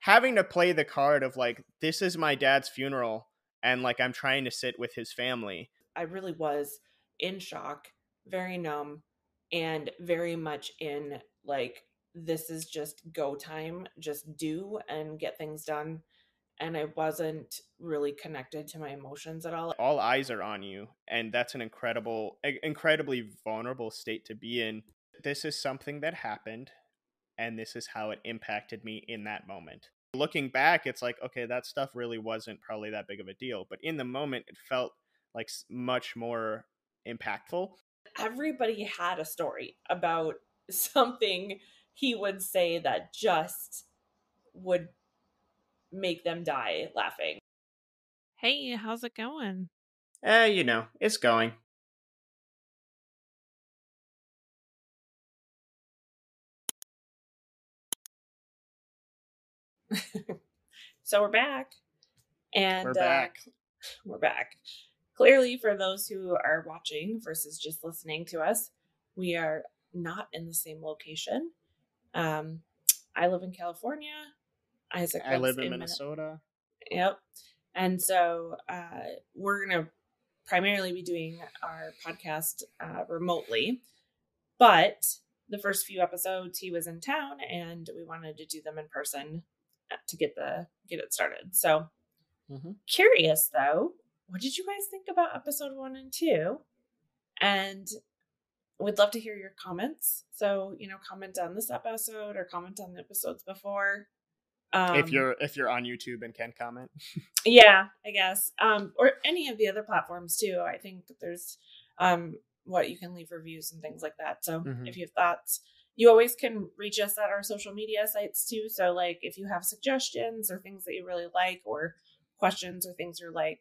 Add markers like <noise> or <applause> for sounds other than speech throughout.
having to play the card of like this is my dad's funeral and like I'm trying to sit with his family. I really was in shock, very numb, and very much in like this is just go time, just do and get things done. And I wasn't really connected to my emotions at all. All eyes are on you, and that's an incredible, incredibly vulnerable state to be in. This is something that happened, and this is how it impacted me in that moment. Looking back, it's like, okay, that stuff really wasn't probably that big of a deal, but in the moment, it felt like much more impactful. Everybody had a story about <laughs> something he would say that just would make them die laughing. Hey, how's it going? Eh, you know, it's going. <laughs> so we're back. And we're back. Uh, <laughs> we're back. Clearly, for those who are watching versus just listening to us, we are not in the same location. Um, I live in California. Isaac I live in, in Minnesota. Yep. And so uh, we're going to primarily be doing our podcast uh, remotely. But the first few episodes, he was in town, and we wanted to do them in person uh, to get the get it started. So mm-hmm. curious though, what did you guys think about episode one and two? And we'd love to hear your comments. So, you know, comment on this episode or comment on the episodes before. Um, if you're if you're on YouTube and can comment. <laughs> yeah, I guess. Um or any of the other platforms too. I think there's um what you can leave reviews and things like that. So, mm-hmm. if you have thoughts, you always can reach us at our social media sites too. So, like if you have suggestions or things that you really like or questions or things you're like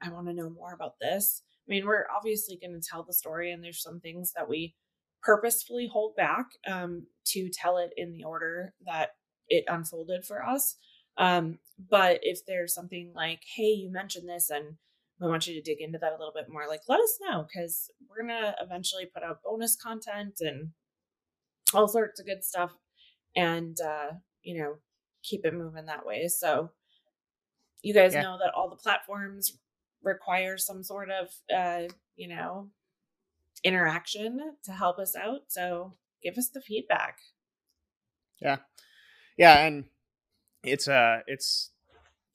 I want to know more about this I mean, we're obviously going to tell the story, and there's some things that we purposefully hold back um, to tell it in the order that it unfolded for us. Um, but if there's something like, hey, you mentioned this, and we want you to dig into that a little bit more, like let us know because we're going to eventually put out bonus content and all sorts of good stuff and, uh, you know, keep it moving that way. So, you guys yeah. know that all the platforms require some sort of uh, you know interaction to help us out so give us the feedback yeah yeah and it's uh it's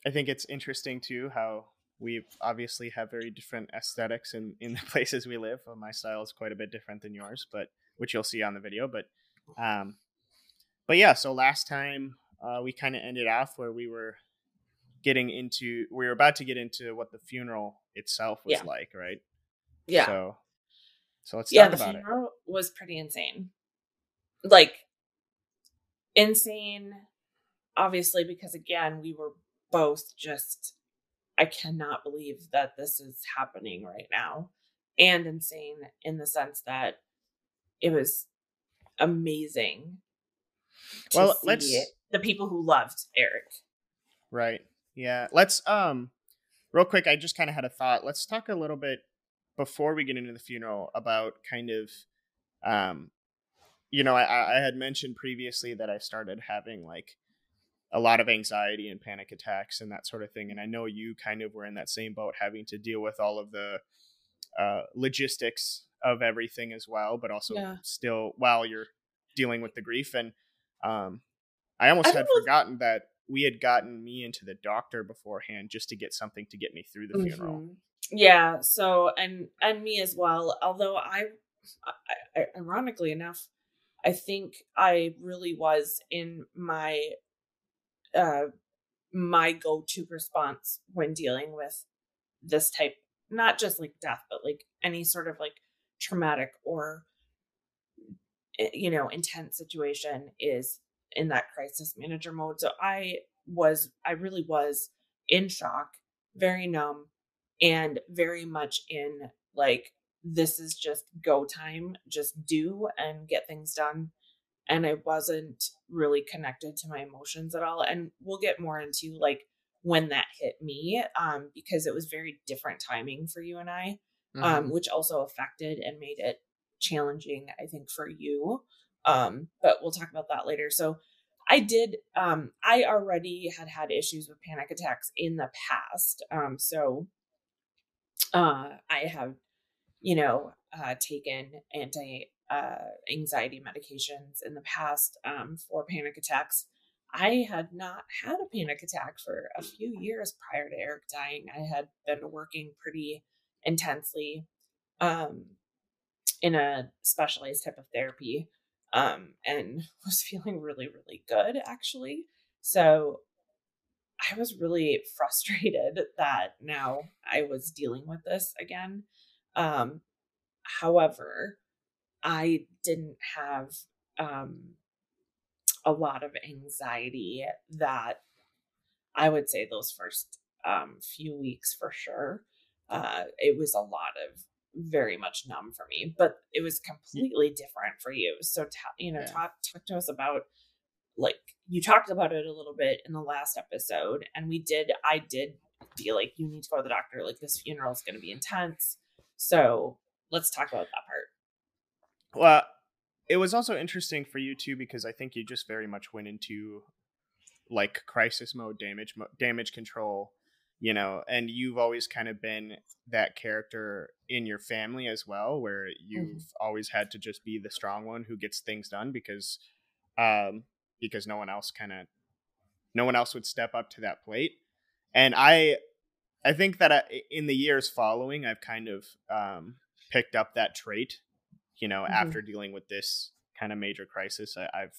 i think it's interesting too how we obviously have very different aesthetics in in the <laughs> places we live well, my style is quite a bit different than yours but which you'll see on the video but um but yeah so last time uh we kind of ended off where we were getting into we were about to get into what the funeral itself was yeah. like, right? Yeah. So so let's yeah, talk about it. the funeral was pretty insane. Like insane obviously because again, we were both just I cannot believe that this is happening right now. And insane in the sense that it was amazing. well, let's the people who loved Eric. Right. Yeah, let's um real quick, I just kind of had a thought. Let's talk a little bit before we get into the funeral about kind of um you know, I, I had mentioned previously that I started having like a lot of anxiety and panic attacks and that sort of thing. And I know you kind of were in that same boat, having to deal with all of the uh, logistics of everything as well, but also yeah. still while you're dealing with the grief. And um, I almost I had forgotten that we had gotten me into the doctor beforehand just to get something to get me through the funeral. Mm-hmm. Yeah. So and and me as well. Although I, I, I, ironically enough, I think I really was in my uh my go-to response when dealing with this type not just like death but like any sort of like traumatic or eh, you know intense situation is in that crisis manager mode. So I was, I really was in shock, very numb, and very much in like, this is just go time, just do and get things done. And I wasn't really connected to my emotions at all. And we'll get more into like when that hit me, um, because it was very different timing for you and I, um, mm-hmm. um, which also affected and made it challenging, I think, for you. Um, but we'll talk about that later. So I did. Um, I already had had issues with panic attacks in the past. Um, so uh, I have, you know, uh, taken anti uh, anxiety medications in the past um, for panic attacks. I had not had a panic attack for a few years prior to Eric dying. I had been working pretty intensely um, in a specialized type of therapy um, and <laughs> was feeling really, really good actually. So I was really <laughs> frustrated that now I was dealing with this again. Um, however, I didn't have um, a lot of anxiety that I would say those first um, few weeks for sure. Uh, it was a lot of very much numb for me, but it was completely different for you. So, t- you know, yeah. talk talk to us about like you talked about it a little bit in the last episode, and we did. I did feel like you need to go to the doctor. Like this funeral is going to be intense. So let's talk about that part. Well, it was also interesting for you too because I think you just very much went into like crisis mode, damage damage control, you know, and you've always kind of been that character in your family as well, where you've mm-hmm. always had to just be the strong one who gets things done because, um, because no one else kind of, no one else would step up to that plate, and I, I think that I, in the years following, I've kind of um, picked up that trait you know, mm-hmm. after dealing with this kind of major crisis, I, I've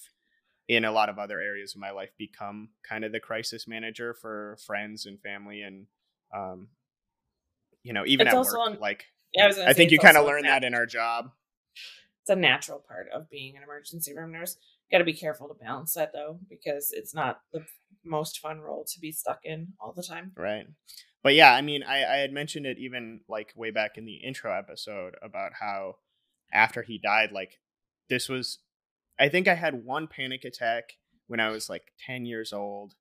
in a lot of other areas of my life become kind of the crisis manager for friends and family and um you know even it's at work on, like yeah, I, I think you kind of learn that in our job. It's a natural part of being an emergency room nurse. Got to be careful to balance that though because it's not the most fun role to be stuck in all the time. Right. But yeah i mean i, I had mentioned it even like way back in the intro episode about how after he died like this was i think i had one panic attack when i was like 10 years old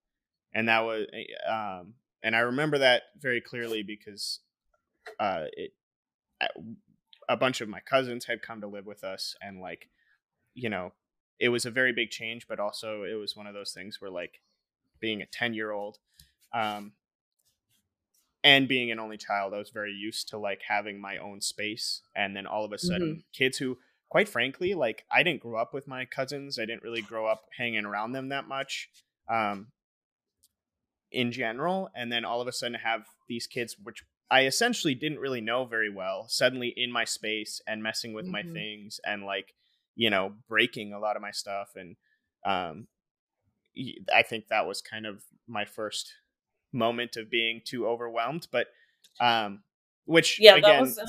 and that was eh, um and i remember that very clearly because uh it a bunch of my cousins had come to live with us and like you know it was a very big change but also it was one of those things where like being a 10 year old um and being an only child, I was very used to like having my own space. And then all of a sudden, mm-hmm. kids who, quite frankly, like I didn't grow up with my cousins. I didn't really grow up hanging around them that much, um, in general. And then all of a sudden, have these kids, which I essentially didn't really know very well, suddenly in my space and messing with mm-hmm. my things and like, you know, breaking a lot of my stuff. And um, I think that was kind of my first moment of being too overwhelmed. But um, which yeah, again, that was an,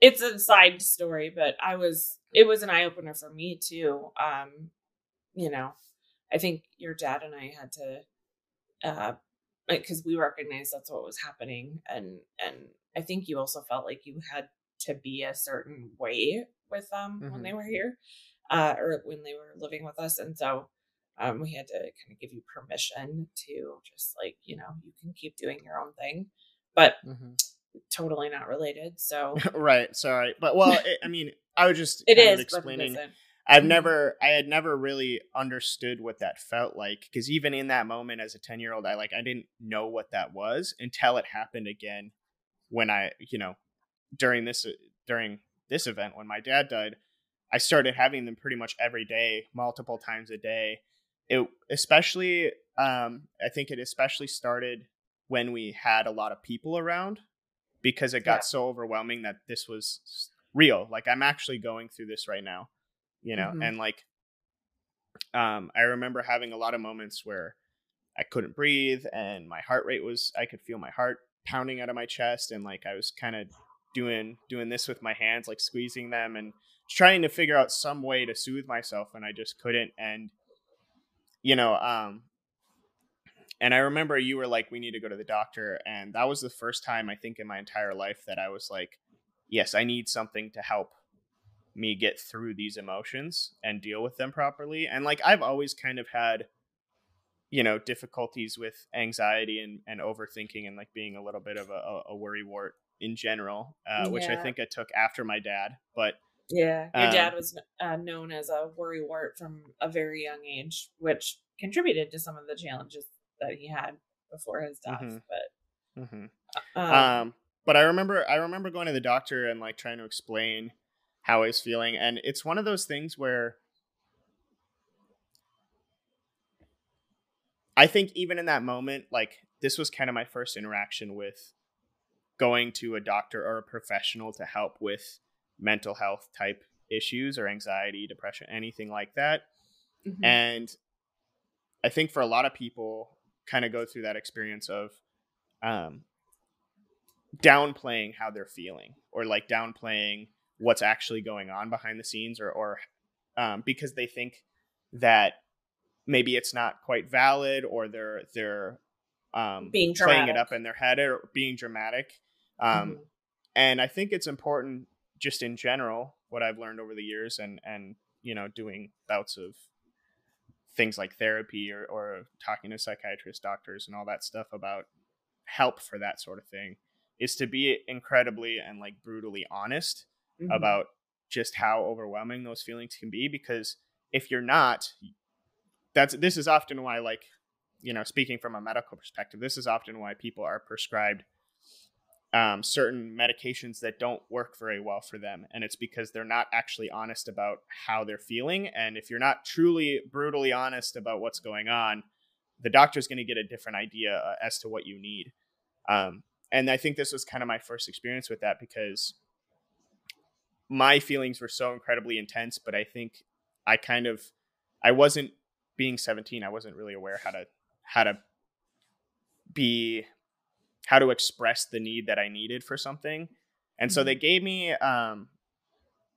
it's a side story, but I was it was an eye opener for me too. Um, you know, I think your dad and I had to uh because we recognized that's what was happening and and I think you also felt like you had to be a certain way with them mm-hmm. when they were here uh or when they were living with us and so um, we had to kind of give you permission to just like you know you can keep doing your own thing but mm-hmm. totally not related so <laughs> right sorry but well it, i mean i was just it is explaining i've mm-hmm. never i had never really understood what that felt like because even in that moment as a 10 year old i like i didn't know what that was until it happened again when i you know during this uh, during this event when my dad died i started having them pretty much every day multiple times a day it especially um, I think it especially started when we had a lot of people around because it got yeah. so overwhelming that this was real. Like I'm actually going through this right now, you know, mm-hmm. and like um, I remember having a lot of moments where I couldn't breathe and my heart rate was I could feel my heart pounding out of my chest and like I was kind of doing doing this with my hands like squeezing them and trying to figure out some way to soothe myself and I just couldn't and you know, um, and I remember you were like, we need to go to the doctor. And that was the first time I think in my entire life that I was like, yes, I need something to help me get through these emotions and deal with them properly. And like, I've always kind of had, you know, difficulties with anxiety and, and overthinking and like being a little bit of a, a worry wart in general, uh, yeah. which I think I took after my dad. But Yeah, your um, dad was uh, known as a worrywart from a very young age, which contributed to some of the challenges that he had before his death. Mm-hmm. But mm-hmm. Um, um, but I remember I remember going to the doctor and like trying to explain how I was feeling, and it's one of those things where I think even in that moment, like this was kind of my first interaction with going to a doctor or a professional to help with mental health type issues or anxiety, depression, anything like that. Mm-hmm. And I think for a lot of people, kind of go through that experience of um, downplaying how they're feeling or like downplaying what's actually going on behind the scenes or, or um, because they think that maybe it's not quite valid or they're they're um, being playing it up in their head or being dramatic. Um, mm-hmm. And I think it's important, just in general, what I've learned over the years, and and you know, doing bouts of things like therapy or or talking to psychiatrists, doctors, and all that stuff about help for that sort of thing, is to be incredibly and like brutally honest mm-hmm. about just how overwhelming those feelings can be. Because if you're not, that's this is often why like you know speaking from a medical perspective this is often why people are prescribed um, certain medications that don't work very well for them and it's because they're not actually honest about how they're feeling and if you're not truly brutally honest about what's going on the doctor's going to get a different idea uh, as to what you need. Um, and i think this was kind of my first experience with that because my feelings were so incredibly intense but i think i kind of i wasn't being 17 i wasn't really aware how to how to be how to express the need that i needed for something and so they mm-hmm. gave me um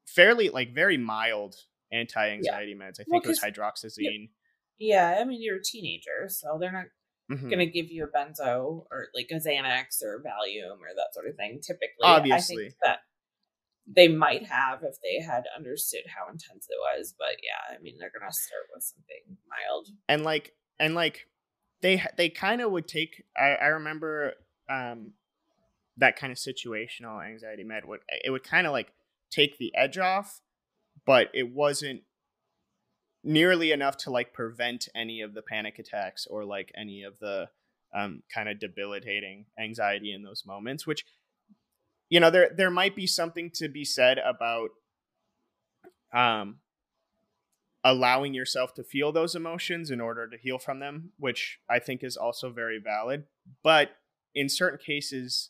fairly like very mild anti-anxiety yeah. meds i think well, it was hydroxyzine yeah i mean you're a teenager so they're not mm-hmm. going to give you a benzo or like a xanax or valium or that sort of thing typically obviously I think that they might have if they had understood how intense it was but yeah i mean they're gonna start with something mild and like and like they they kind of would take i, I remember um that kind of situational anxiety med would it would kind of like take the edge off but it wasn't nearly enough to like prevent any of the panic attacks or like any of the um, kind of debilitating anxiety in those moments which you know there there might be something to be said about um allowing yourself to feel those emotions in order to heal from them which i think is also very valid but in certain cases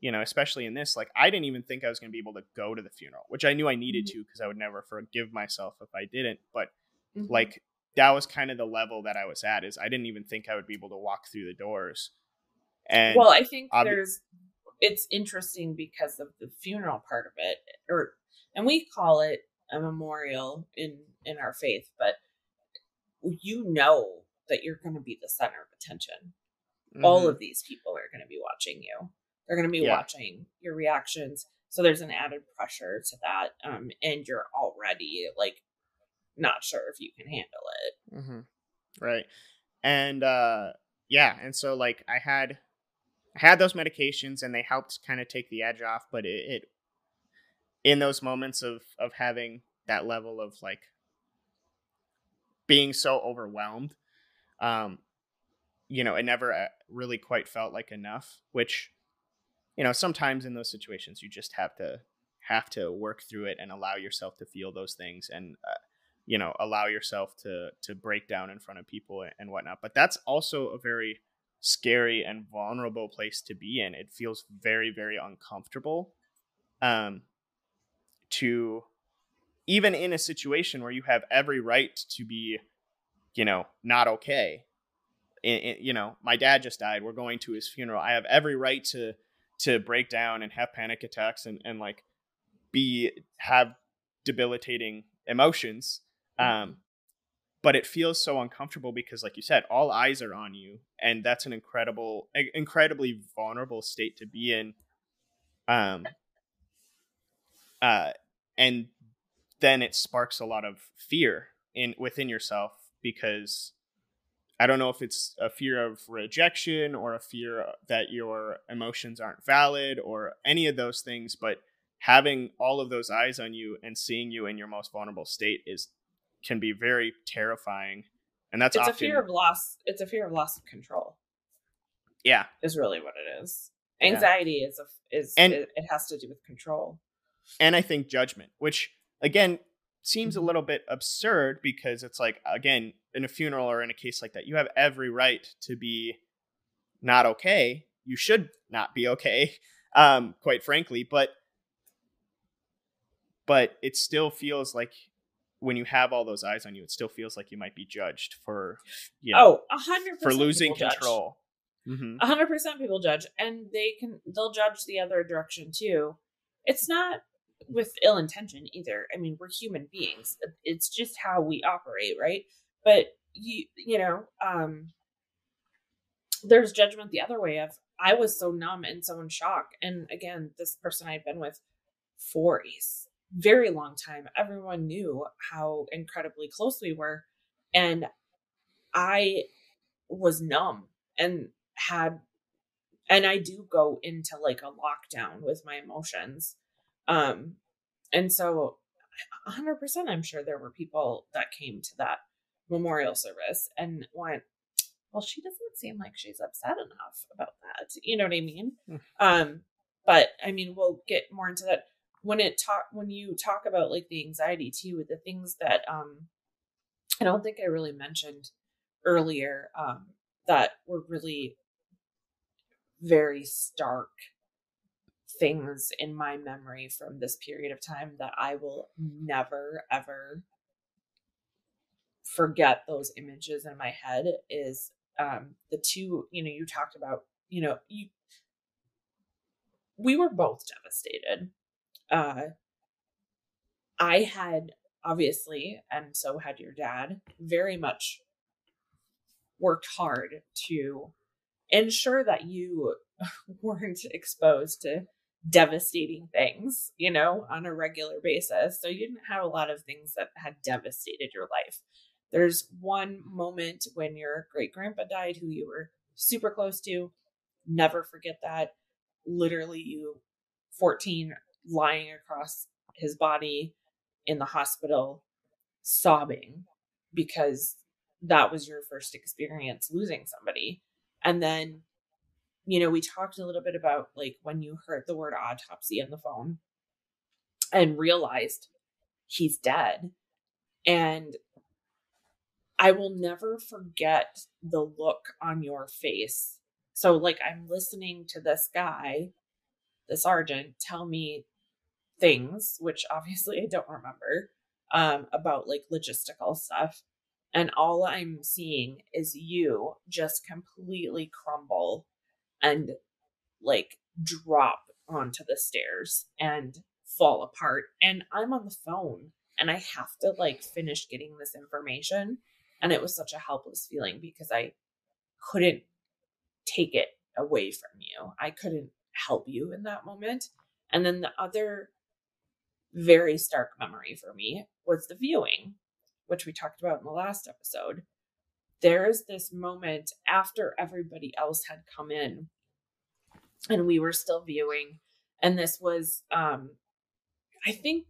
you know especially in this like i didn't even think i was going to be able to go to the funeral which i knew i needed mm-hmm. to because i would never forgive myself if i didn't but mm-hmm. like that was kind of the level that i was at is i didn't even think i would be able to walk through the doors and well i think ob- there's it's interesting because of the funeral part of it or and we call it a memorial in in our faith but you know that you're going to be the center of attention mm-hmm. all of these people are going to be watching you they're going to be yeah. watching your reactions so there's an added pressure to that um and you're already like not sure if you can handle it mm-hmm. right and uh yeah and so like i had I had those medications and they helped kind of take the edge off, but it, it in those moments of of having that level of like being so overwhelmed um you know it never uh, really quite felt like enough which you know sometimes in those situations you just have to have to work through it and allow yourself to feel those things and uh, you know allow yourself to to break down in front of people and whatnot but that's also a very scary and vulnerable place to be in. It feels very, very uncomfortable. Um, to even in a situation where you have every right to be, you know, not okay. You know, my dad just died. We're going to his funeral. I have every right to to break down and have panic attacks and and like be have debilitating emotions. Mm-hmm. Um, but it feels so uncomfortable because like you said all eyes are on you and that's an incredible incredibly vulnerable state to be in um uh and then it sparks a lot of fear in within yourself because i don't know if it's a fear of rejection or a fear that your emotions aren't valid or any of those things but having all of those eyes on you and seeing you in your most vulnerable state is can be very terrifying. And that's it's often, a fear of loss it's a fear of loss of control. Yeah. Is really what it is. Anxiety yeah. is a is and it, it, has to do with control. And i think judgment which again seems Mm-hmm. a little bit absurd because it's like again in a funeral or in a case like that you have every right to be not okay you should not be okay <laughs> um quite frankly but but it still feels like when you have all those eyes on you, it still feels like you might be judged for you know, oh a hundred for losing control. Mhm. A hundred percent people judge, and they can they'll judge the other direction too. It's not with ill intention either. I mean, we're human beings. It's just how we operate, right? But you you know, um there's judgment the other way of I was so numb and so in shock. And again, this person I've been with for a very long time, everyone knew how incredibly close we were. And I was numb and had and I do go into like a lockdown with my emotions. Um and so 100% I'm sure there were people that came to that memorial service and went well she doesn't seem like she's upset enough about that. You know what I mean? Mm. Um but I mean we'll get more into that when it talk when you talk about like the anxiety too with the things that um I don't think I really mentioned earlier um that were really very stark things in my memory from this period of time that I will never ever forget those images in my head is um the two you know you talked about you know you we were both devastated. Uh I had obviously and so had your dad very much worked hard to ensure that you <laughs> weren't exposed to devastating things, you know, on a regular basis. So you didn't have a lot of things that had devastated your life. There's one moment when your great grandpa died, who you were super close to. Never forget that. Literally, you 14 lying across his body in the hospital, sobbing because that was your first experience losing somebody. And then, you know, we talked a little bit about like when you heard the word autopsy on the phone and realized he's dead. And I will never forget the look on your face. So, like, I'm listening to this guy, the sergeant, tell me things, which obviously I don't remember, um, about like logistical stuff. And all I'm seeing is you just completely crumble and like drop onto the stairs and fall apart. And I'm on the phone and I have to like finish getting this information. And it was such a helpless feeling because I couldn't take it away from you. I couldn't help you in that moment. And then the other very stark memory for me was the viewing, which we talked about in the last episode. There is this moment after everybody else had come in and we were still viewing. And this was, um, I think,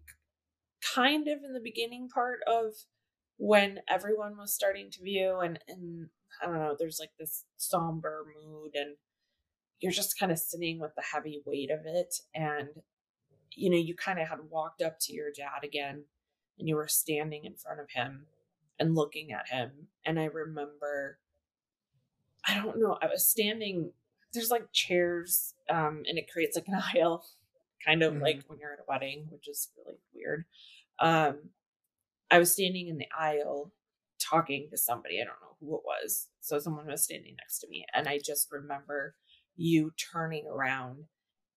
kind of in the beginning part of when everyone was starting to view and, and I don't know, there's like this somber mood and you're just kind of sitting with the heavy weight of it. And, you know, you kind of had walked up to your dad again and you were standing in front of him and looking at him. And I remember, I don't know, I was standing, there's like chairs, um, and it creates like an <laughs> aisle, kind of Mhm. like when you're at a wedding, which is really weird. Um, I was standing in the aisle talking to somebody. I don't know who it was. So someone was standing next to me. And I just remember you turning around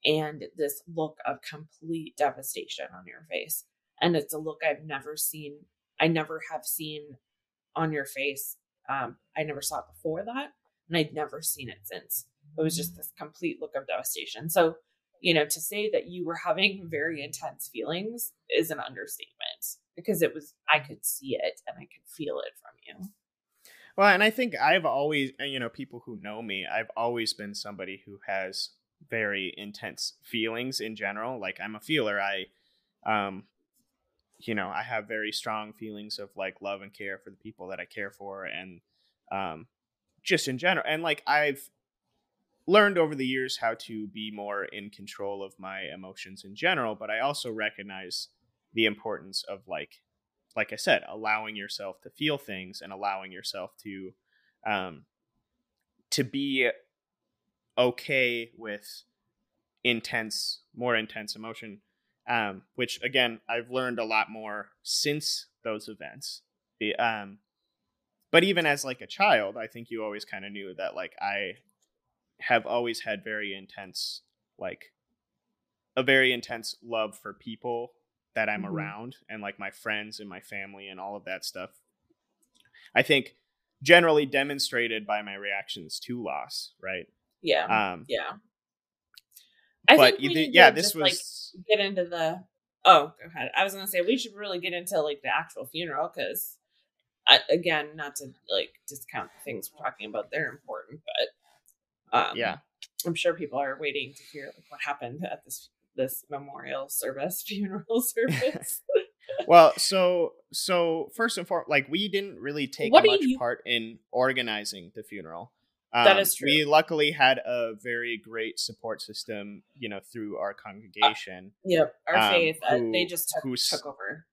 and this look of complete devastation on your face. And it's a look I've never seen. I never have seen on your face. Um, I never saw it before that. And I'd never seen it since. It was just this complete look of devastation. So, you know, to say that you were having very intense feelings is an understatement because it was, I could see it and I could feel it from you. Well, and I think I've always, you know, people who know me, I've always been somebody who has very intense feelings in general. Like I'm a feeler. I um you know, I have very strong feelings of like love and care for the people that I care for and um just in general. And like I've learned over the years how to be more in control of my emotions in general, but I also recognize the importance of like like I said, allowing yourself to feel things and allowing yourself to um to be okay with intense more intense emotion um which again I've learned a lot more since those events um but even as like a child I think you always kind of knew that like I have always had very intense like a very intense love for people that I'm mm-hmm. around and like my friends and my family and all of that stuff. I think generally demonstrated by my reactions to loss, right? Yeah. Um yeah. I but think we yeah, this just, was like get into the Oh, go ahead. I was going to say we should really get into like the actual funeral cuz again, not to like discount the things we're talking about, they're important, but um, yeah, I'm sure people are waiting to hear like, what happened at this this memorial service, <laughs> funeral service. <laughs> well, so so first and foremost, like we didn't really take what much you... part in organizing the funeral. Um, that is true. We luckily had a very great support system, you know, through our congregation. Uh, yep, our um, faith. Who, uh, they just took, took over.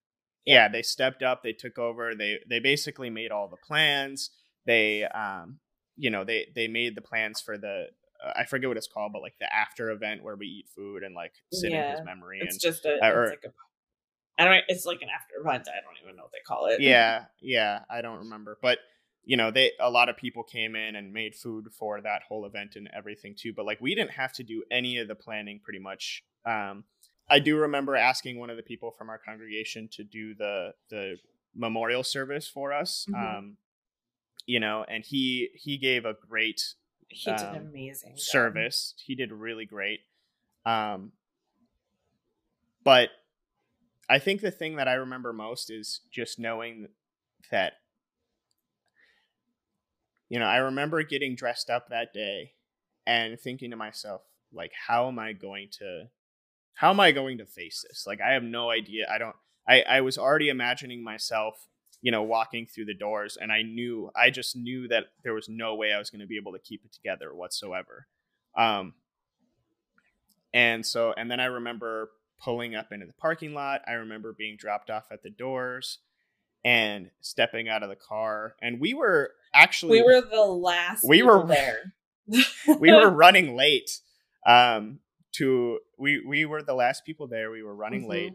Yeah, they stepped up. They took over. They they basically made all the plans. They um you know they they made the plans for the uh, I forget what it's called, but like the after event where we eat food and like sit yeah, in his memory. It's and, just a, uh, or, like a I don't. It's like an after event. I don't even know what they call it. Yeah, yeah, I don't remember, but you know, they a lot of people came in and made food for that whole event and everything too. But like we didn't have to do any of the planning, pretty much. Um, I do remember asking one of the people from our congregation to do the the memorial service for us. Mm-hmm. Um, you know, and he he gave a great he did um, amazing service. Job. He did really great. Um, but I think the thing that I remember most is just knowing that you know, I remember getting dressed up that day and thinking to myself, like, how am I going to how am I going to face this? Like I have no idea. I don't I, I was already imagining myself you know, walking through the doors. And I knew, I just knew that there was no way I was going to be able to keep it together whatsoever. Um, and so, and then I remember pulling up into the parking lot. I remember being dropped off at the doors and stepping out of the car. And we were actually, we were the last we were there. <laughs> we were <laughs> running late. Um, to we we were the last people there. We were running mm-hmm. late.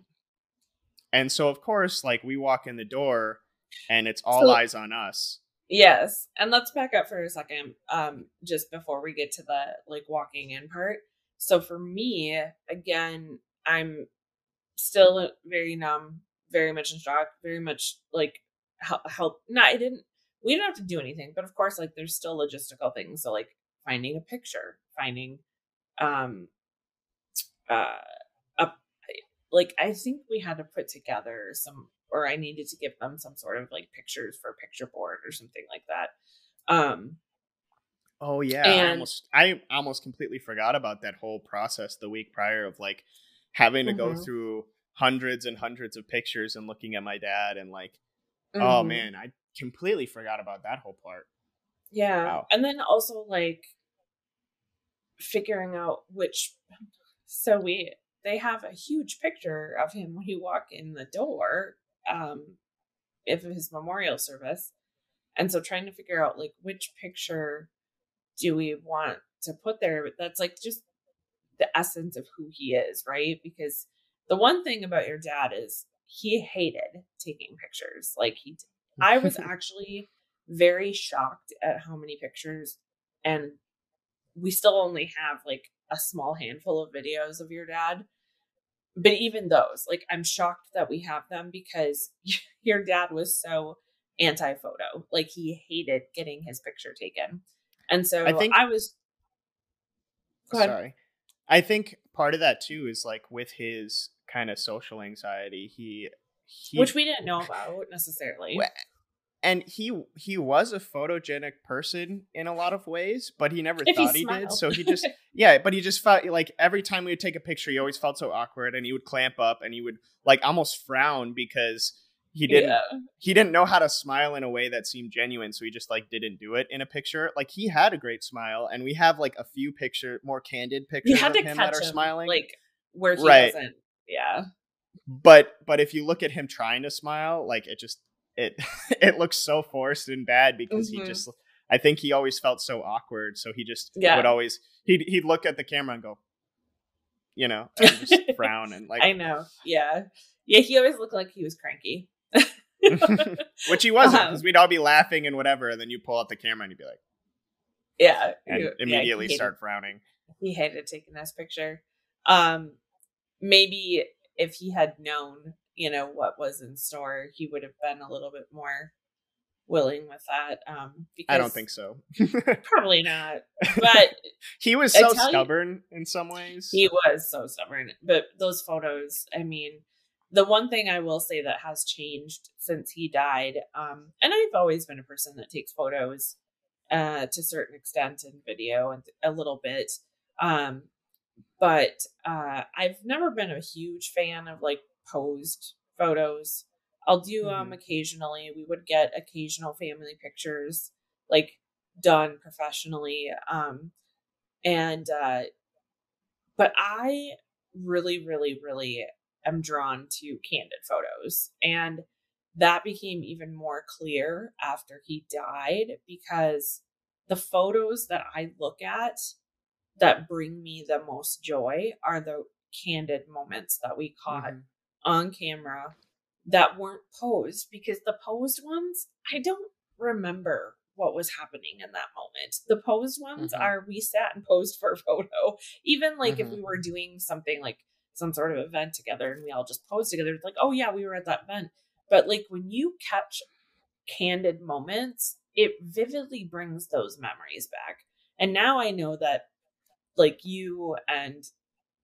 And so of course, like we walk in the door and it's all so, eyes on us. Yes. And let's back up for a second um just before we get to the like walking in part. So for me, again, I'm still very numb, very much in shock, very much like help, help no, I didn't we didn't have to do anything, but of course like there's still logistical things. So like finding a picture, finding um uh a like I think we had to put together some or I needed to give them some sort of like pictures for a picture board or something like that. Um, oh yeah, and, I almost I almost completely forgot about that whole process the week prior of like having to mm-hmm. go through hundreds and hundreds of pictures and looking at my dad and like, oh, mm-hmm. oh man, I completely forgot about that whole part. Yeah, wow. and then also like figuring out which. So we they have a huge picture of him when you walk in the door um if his memorial service and so trying to figure out like which picture do we want to put there that's like just the essence of who he is right because the one thing about your dad is he hated taking pictures like he <laughs> i was actually very shocked at how many pictures and we still only have like a small handful of videos of your dad but even those, like, I'm shocked that we have them because <laughs> your dad was so anti photo. Like, he hated getting his picture taken. And so I think I was. Sorry. I think part of that too is like with his kind of social anxiety, he, he which we didn't know about necessarily. and he he was a photogenic person in a lot of ways, but he never If thought he, did. So he just <laughs> yeah, but he just felt like every time we would take a picture, he always felt so awkward, and he would clamp up, and he would like almost frown because he didn't Yeah. he didn't know how to smile in a way that seemed genuine, so he just like didn't do it in a picture. Like he had a great smile, and we have like a few picture more candid You pictures had of to him catch that are him, smiling. like where he Right. wasn't. Yeah. but but if you look at him trying to smile like it just it <laughs> it looks so forced and bad because Mhm. he just i think he always felt so awkward so he just Yeah. would always he'd, he'd look at the camera and go you know and just <laughs> frown and like I know. Yeah. Yeah, he always looked like he was cranky. <laughs> which he wasn't Um, because we'd all be laughing and whatever and then you pull out the camera and you'd be like yeah. and yeah, immediately hated- start frowning he hated taking this picture. Um, maybe if he had known, you know, what was in store, he would have been a little bit more willing with that. Um, because i don't think so Probably not. <laughs> But he was so tell you- stubborn in some ways he was so stubborn. But those photos, I mean, the one thing I will say that has changed since he died, um, and I've always been a person that takes photos uh, to a certain extent in video and a little bit. Um, but uh, I've never been a huge fan of like posed photos. I'll do um occasionally. We would get occasional family pictures like done professionally. Um, and uh, but I really, really, really am drawn to candid photos. And that became even more clear after he died because the photos that I look at that bring me the most joy are the candid moments that we caught Mhm. on camera that weren't posed because the posed ones, I don't remember what was happening in that moment. The posed ones Mhm. are we sat and posed for a photo. Even like if Mhm. we were doing something like some sort of event together and we all just posed together, it's like, oh yeah, we were at that event. But like when you catch candid moments, it vividly brings those memories back. And now I know that like you and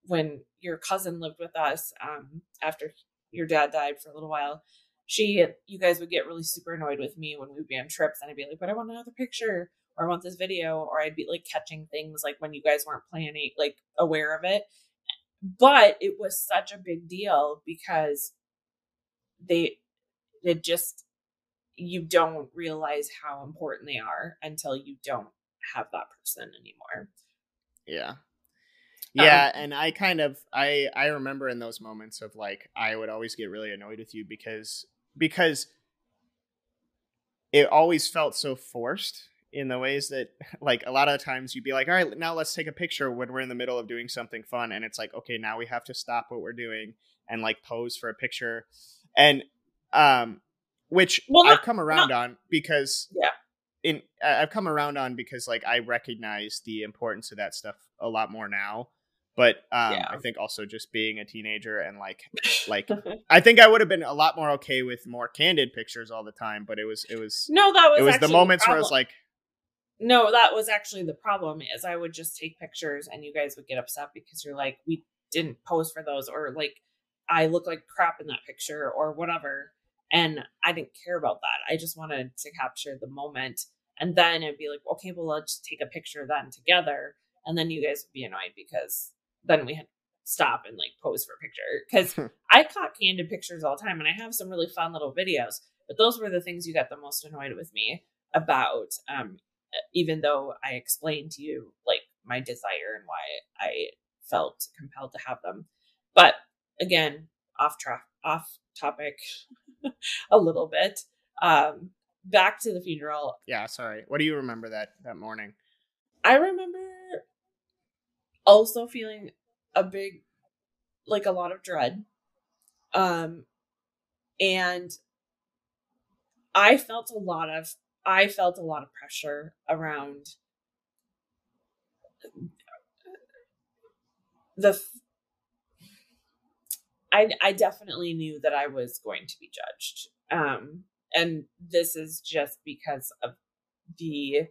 when your cousin lived with us um after your dad died for a little while she you guys would get really super annoyed with me when we'd be on trips and i'd be like but i want another picture or i want this video or i'd be like catching things like when you guys weren't planning like aware of it. But it was such a big deal because they it just you don't realize how important they are until you don't have that person anymore Yeah. Um, Yeah, and I kind of I I remember in those moments of like I would always get really annoyed with you because because it always felt so forced in the ways that <laughs> like a lot of times you'd be like, "All right, now let's take a picture when we're in the middle of doing something fun." And it's like, "Okay, now we have to stop what we're doing and like pose for a picture." And um which Well, I've come around on because Yeah. In I've come around on because like I recognize the importance of that stuff a lot more now. But um, Yeah. I think also just being a teenager and like like <laughs> I think I would have been a lot more okay with more candid pictures all the time. But it was it was no that was it was the moments where I was like, No, that was actually the problem is I would just take pictures and you guys would get upset because you're like, we didn't pose for those or like I look like crap in that picture or whatever. And I didn't care about that. I just wanted to capture the moment. And then it'd be like, okay, well, let's take a picture then together. And then you guys would be annoyed because then we had to stop and like pose for a picture. Because <laughs> I caught candid pictures all the time and I have some really fun little videos. But those were the things you got the most annoyed with me about. Um, even though I explained to you like my desire and why I felt compelled to have them. But again, off track, off topic <laughs> a little bit. Um, back to the funeral. yeah, sorry. What do you remember that that morning? I remember also feeling a big, like a lot of dread. Um, and I felt a lot of, I felt a lot of pressure around the. I I definitely knew that I was going to be judged. Um, and this is just because of the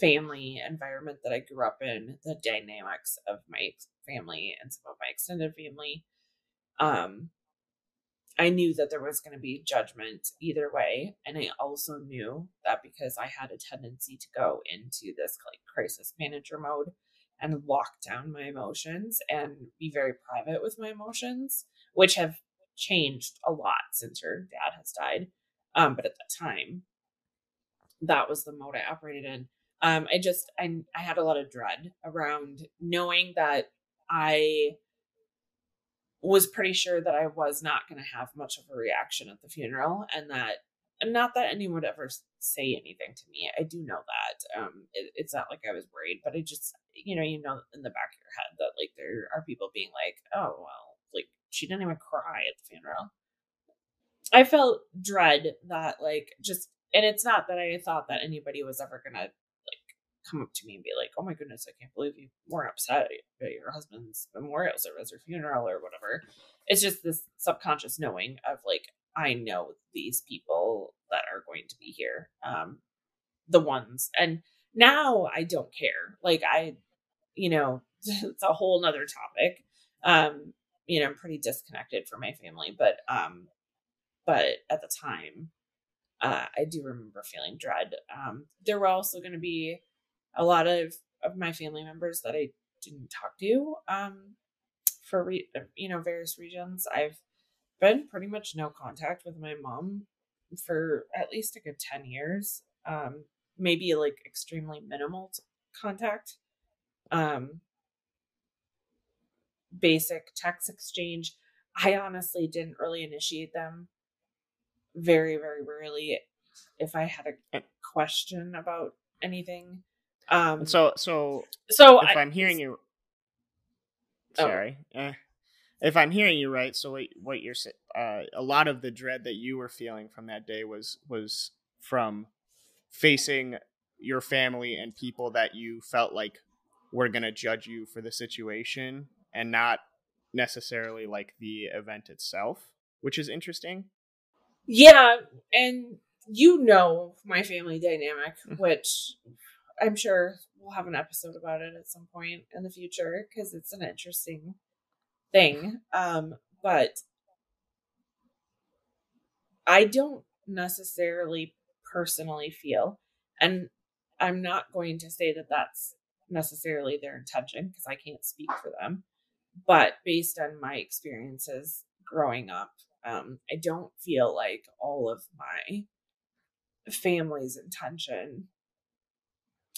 family environment that I grew up in, the dynamics of my family and some of my extended family. Um, I knew that there was going to be judgment either way. And I also knew that because I had a tendency to go into this like crisis manager mode and lock down my emotions and be very private with my emotions, which have changed a lot since her dad has died. Um, but at that time, that was the mode I operated in. Um, I just I I had a lot of dread around knowing that I was pretty sure that I was not going to have much of a reaction at the funeral and that not that anyone would ever say anything to me. I do know that. Um, it, it's not like I was worried, but I just, you know, you know, in the back of your head that like there are people being like, oh, well, like she didn't even cry at the funeral. I felt dread that like just, and it's not that I thought that anybody was ever to like come up to me and be like, "Oh my goodness, I can't believe you weren't upset at your husband's memorial service or funeral or whatever." It's just this subconscious knowing of like, I know these people that are going to be here, um, the ones, and now I don't care. Like I, you know, <laughs> it's a whole nother topic. Um, you know, I'm pretty disconnected from my family, but um, but at the time, uh, I do remember feeling dread. Um, there were also going to be a lot of of my family members that I didn't talk to um, for re- you know various reasons. I've been pretty much no contact with my mom for at least a good 10 years. Um, maybe like extremely minimal contact. Um, basic text exchange. I honestly didn't really initiate them very, very rarely. If I had a question about anything, um, so so so if I, am hearing you, oh. sorry, oh. eh, if I'm hearing you right, so what what you're saying, uh, a lot of the dread that you were feeling from that day was was from facing your family and people that you felt like were going to judge you for the situation and not necessarily like the event itself, which is interesting. Yeah, and you know my family dynamic, mm-hmm. which I'm sure we'll have an episode about it at some point in the future because it's an interesting thing. Um, but I don't necessarily personally feel, and I'm not going to say that that's necessarily their intention because I can't speak for them. But based on my experiences growing up, um, I don't feel like all of my family's intention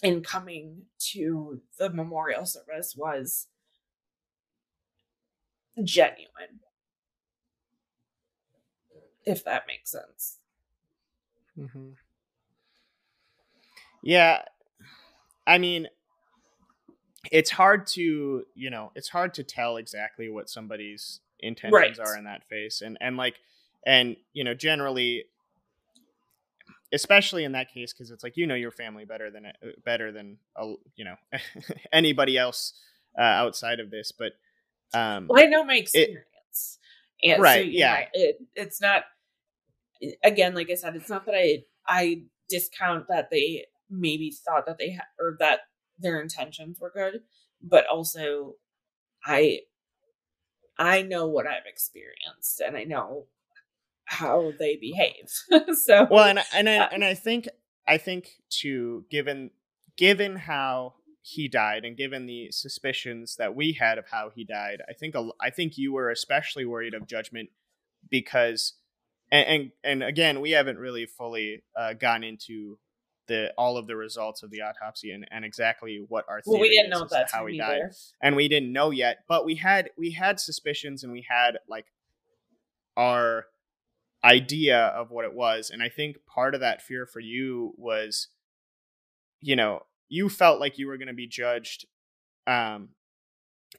in coming to the memorial service was genuine if that makes sense mm-hmm. yeah i mean it's hard to you know it's hard to tell exactly what somebody's intentions right. are in that face and and like and you know generally especially in that case because it's like you know your family better than uh, better than you know <laughs> anybody else uh, outside of this but um well i know my experience it, and right so, yeah, yeah it, it's not again like i said it's not that i i discount that they maybe thought that they had or that their intentions were good but also i i know what i've experienced and i know how they behave. <laughs> so well, and and I, and I think I think to given given how he died and given the suspicions that we had of how he died, I think I think you were especially worried of judgment because and and, and again we haven't really fully uh, gone into the all of the results of the autopsy and, and exactly what our theory well, we didn't know that how he died. and we didn't know yet but we had we had suspicions and we had like our idea of what it was. And I think part of that fear for you was, you know, you felt like you were going to be judged um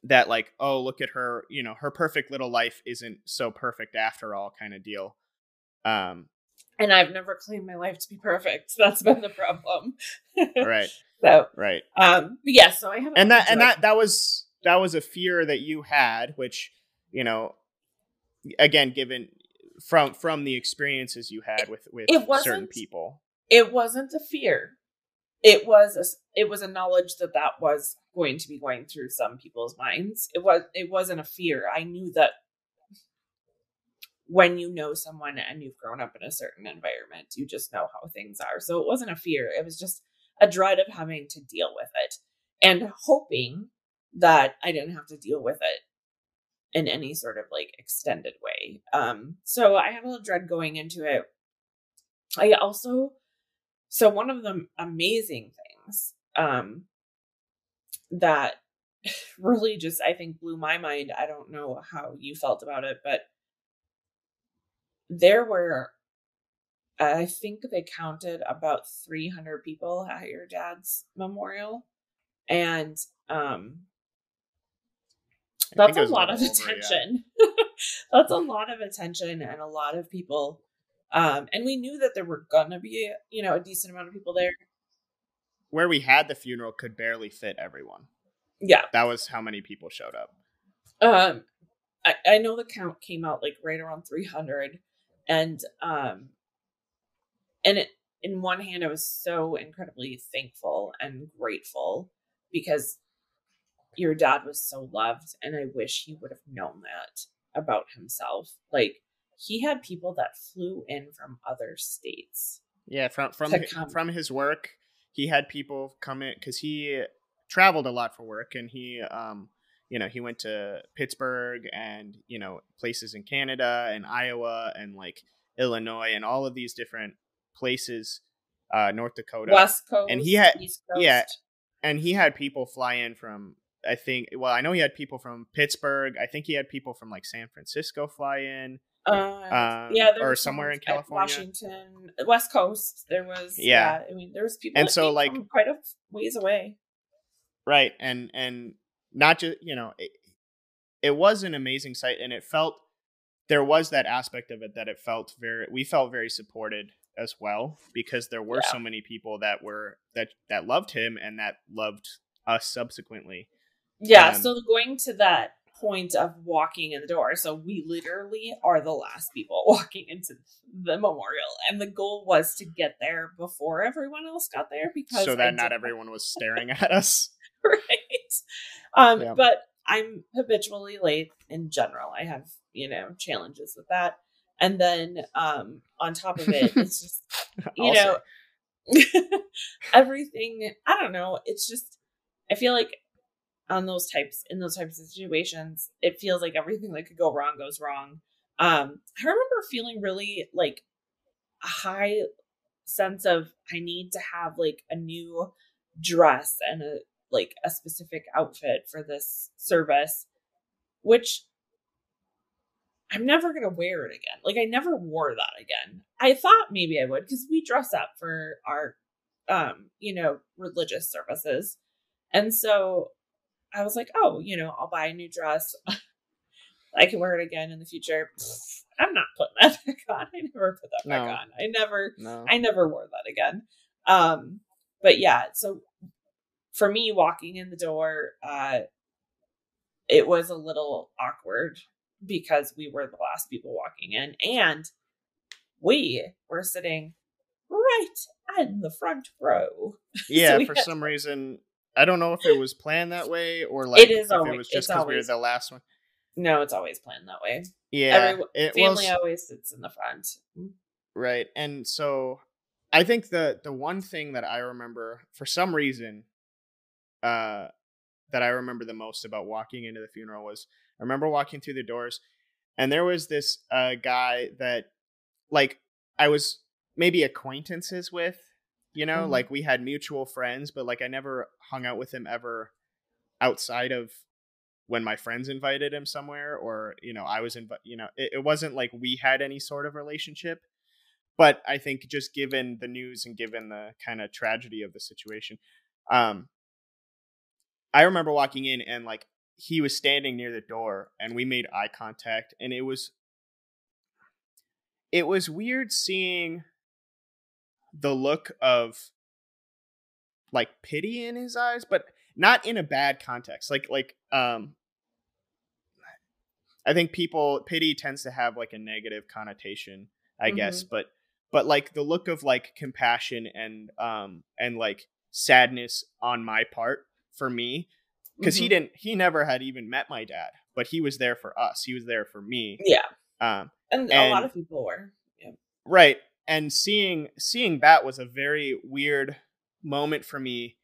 that like oh look at her you know her perfect little life isn't so perfect after all kind of deal. Um and i've never claimed my life to be perfect. <laughs> That's been the problem. <laughs> Right. So right. um but yeah so i have and that and that that was that was a fear that you had which you know again given from from the experiences you had with with certain people. it wasn't a fear. It was a, it was a knowledge that that was going to be going through some people's minds. It was it wasn't a fear. I knew that when you know someone and you've grown up in a certain environment, you just know how things are. So it wasn't a fear, it was just a dread of having to deal with it and hoping that I didn't have to deal with it in any sort of like extended way. Um, so I had a little dread going into it. I also, so one of the amazing things um, that <laughs> really just I think blew my mind. I don't know how you felt about it, but there were I think they counted about 300 people at your dad's memorial and um that's a lot of over, attention. Yeah. <laughs> that's a lot of attention and a lot of people um and we knew that there were gonna be you know a decent amount of people there where we had the funeral could barely fit everyone yeah. That was how many people showed up. Um I, I know the count came out like right around 300 and um and it in one hand I was so incredibly thankful and grateful because your dad was so loved and I wish he would have known that about himself. Like he had people that flew in from other states. Yeah, from from his, from his work, he had people come in cuz he traveled a lot for work, and he, um, you know, he went to Pittsburgh and you know places in Canada and Iowa and like Illinois and all of these different places, uh, North Dakota, West Coast, and he had yeah, and he had people fly in from I think well I know he had people from Pittsburgh. I think he had people from like San Francisco fly in. Uh, um, yeah, or somewhere in California, Washington, West Coast. There was yeah. yeah I mean, there was people, and so like quite a ways away right and and not just you know it, it was an amazing sight and it felt there was that aspect of it that it felt very we felt very supported as well because there were yeah. so many people that were that that loved him and that loved us subsequently yeah um, so going to that point of walking in the door so we literally are the last people <laughs> walking into the memorial and the goal was to get there before everyone else got there because so that not everyone was staring at us <laughs> right? Um, yeah. But I'm habitually late in general. I have, you know, challenges with that. And then um, on top of it, it's <laughs> just, you know, <laughs> everything. I don't know. It's just, I feel like on those types, in those types of situations, it feels like everything that could go wrong goes wrong. Um, I remember feeling really like a high sense of I need to have like a new dress and a like a specific outfit for this service, which I'm never going to wear it again. Like I never wore that again. I thought maybe I would because we dress up for our um, you know, religious services. And so I was like, "Oh, you know, I'll buy a new dress. <laughs> I can wear it again in the future." I'm not putting that <laughs> back on. I never put that back no. on. I never no. I never wore that again. Um but yeah, so for me walking in the door uh it was a little awkward because we were the last people walking in and we were sitting right in the front row. <laughs> Yeah so for had... some reason i don't know if it was planned that way or like it is always, it was just because we were the last one. No it's always planned that way. Yeah Every, family was... always sits in the front. Right and so i think the the one thing that i remember for some reason uh, that I remember the most about walking into the funeral was I remember walking through the doors, and there was this uh, guy that, like, I was maybe acquaintances with, you know, mm-hmm. like we had mutual friends, but like I never hung out with him ever outside of when my friends invited him somewhere or you know i was in you know it, it, wasn't like we had any sort of relationship but i think just given the news and given the kind of tragedy of the situation um I remember walking in and like he was standing near the door and we made eye contact and it was it was weird seeing the look of like pity in his eyes but not in a bad context like like um i think people pity tends to have like a negative connotation i mm-hmm. guess but but like the look of like compassion and um and like sadness on my part for me because mm-hmm. he didn't he never had even met my dad but he was there for us he was there for me yeah Um, and, and a lot of people were. Yeah. Right. And seeing seeing that was a very weird moment for me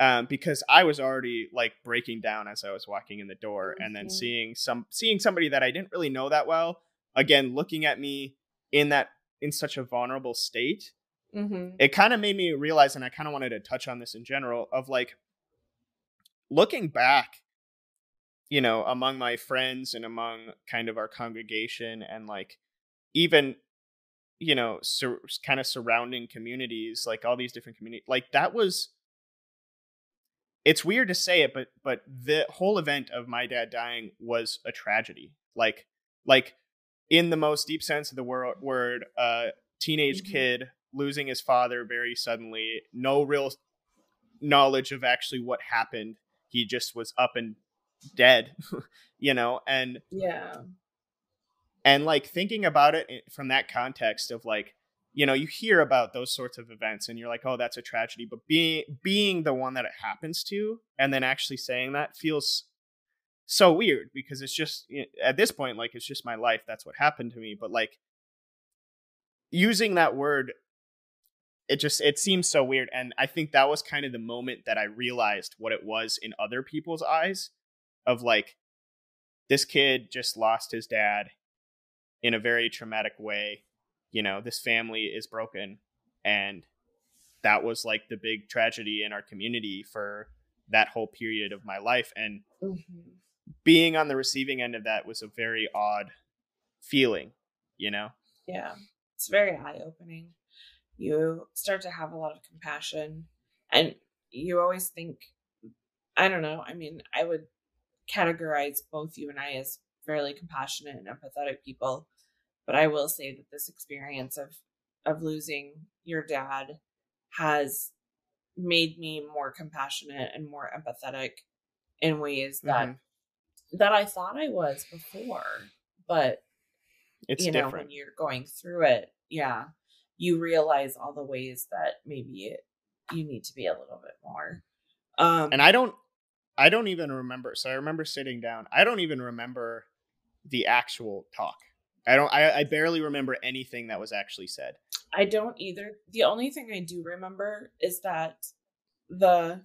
um, because I was already like breaking down as I was walking in the door, mm-hmm. and then mm-hmm. seeing some seeing somebody that I didn't really know that well again looking at me in that in such a vulnerable state. Mm-hmm. It kind of made me realize, and I kind of wanted to touch on this in general, of like looking back, you know, among my friends and among kind of our congregation, and like even you know sur- kind of surrounding communities like all these different communities like that was it's weird to say it but but the whole event of my dad dying was a tragedy like like in the most deep sense of the word word a teenage mm-hmm. kid losing his father very suddenly no real knowledge of actually what happened he just was up and dead <laughs> you know and yeah. and like thinking about it from that context of like you know you hear about those sorts of events and you're like oh that's a tragedy but being being the one that it happens to and then actually saying that feels so weird because it's just at this point like it's just my life that's what happened to me but like using that word it just it seems so weird and i think that was kind of the moment that i realized what it was in other people's eyes of like this kid just lost his dad in a very traumatic way you know this family is broken and that was like the big tragedy in our community for that whole period of my life and mm-hmm. being on the receiving end of that was a very odd feeling you know yeah it's very eye-opening you start to have a lot of compassion and you always think i don't know i mean i would categorize both you and i as fairly compassionate and empathetic people but I will say that this experience of of losing your dad has made me more compassionate and more empathetic in ways that mm-hmm. that I thought I was before. But it's you know different. when you're going through it, yeah, you realize all the ways that maybe it, you need to be a little bit more. Um, and I don't, I don't even remember. So I remember sitting down. I don't even remember the actual talk. I don't. I, I barely remember anything that was actually said. I don't either. The only thing I do remember is that the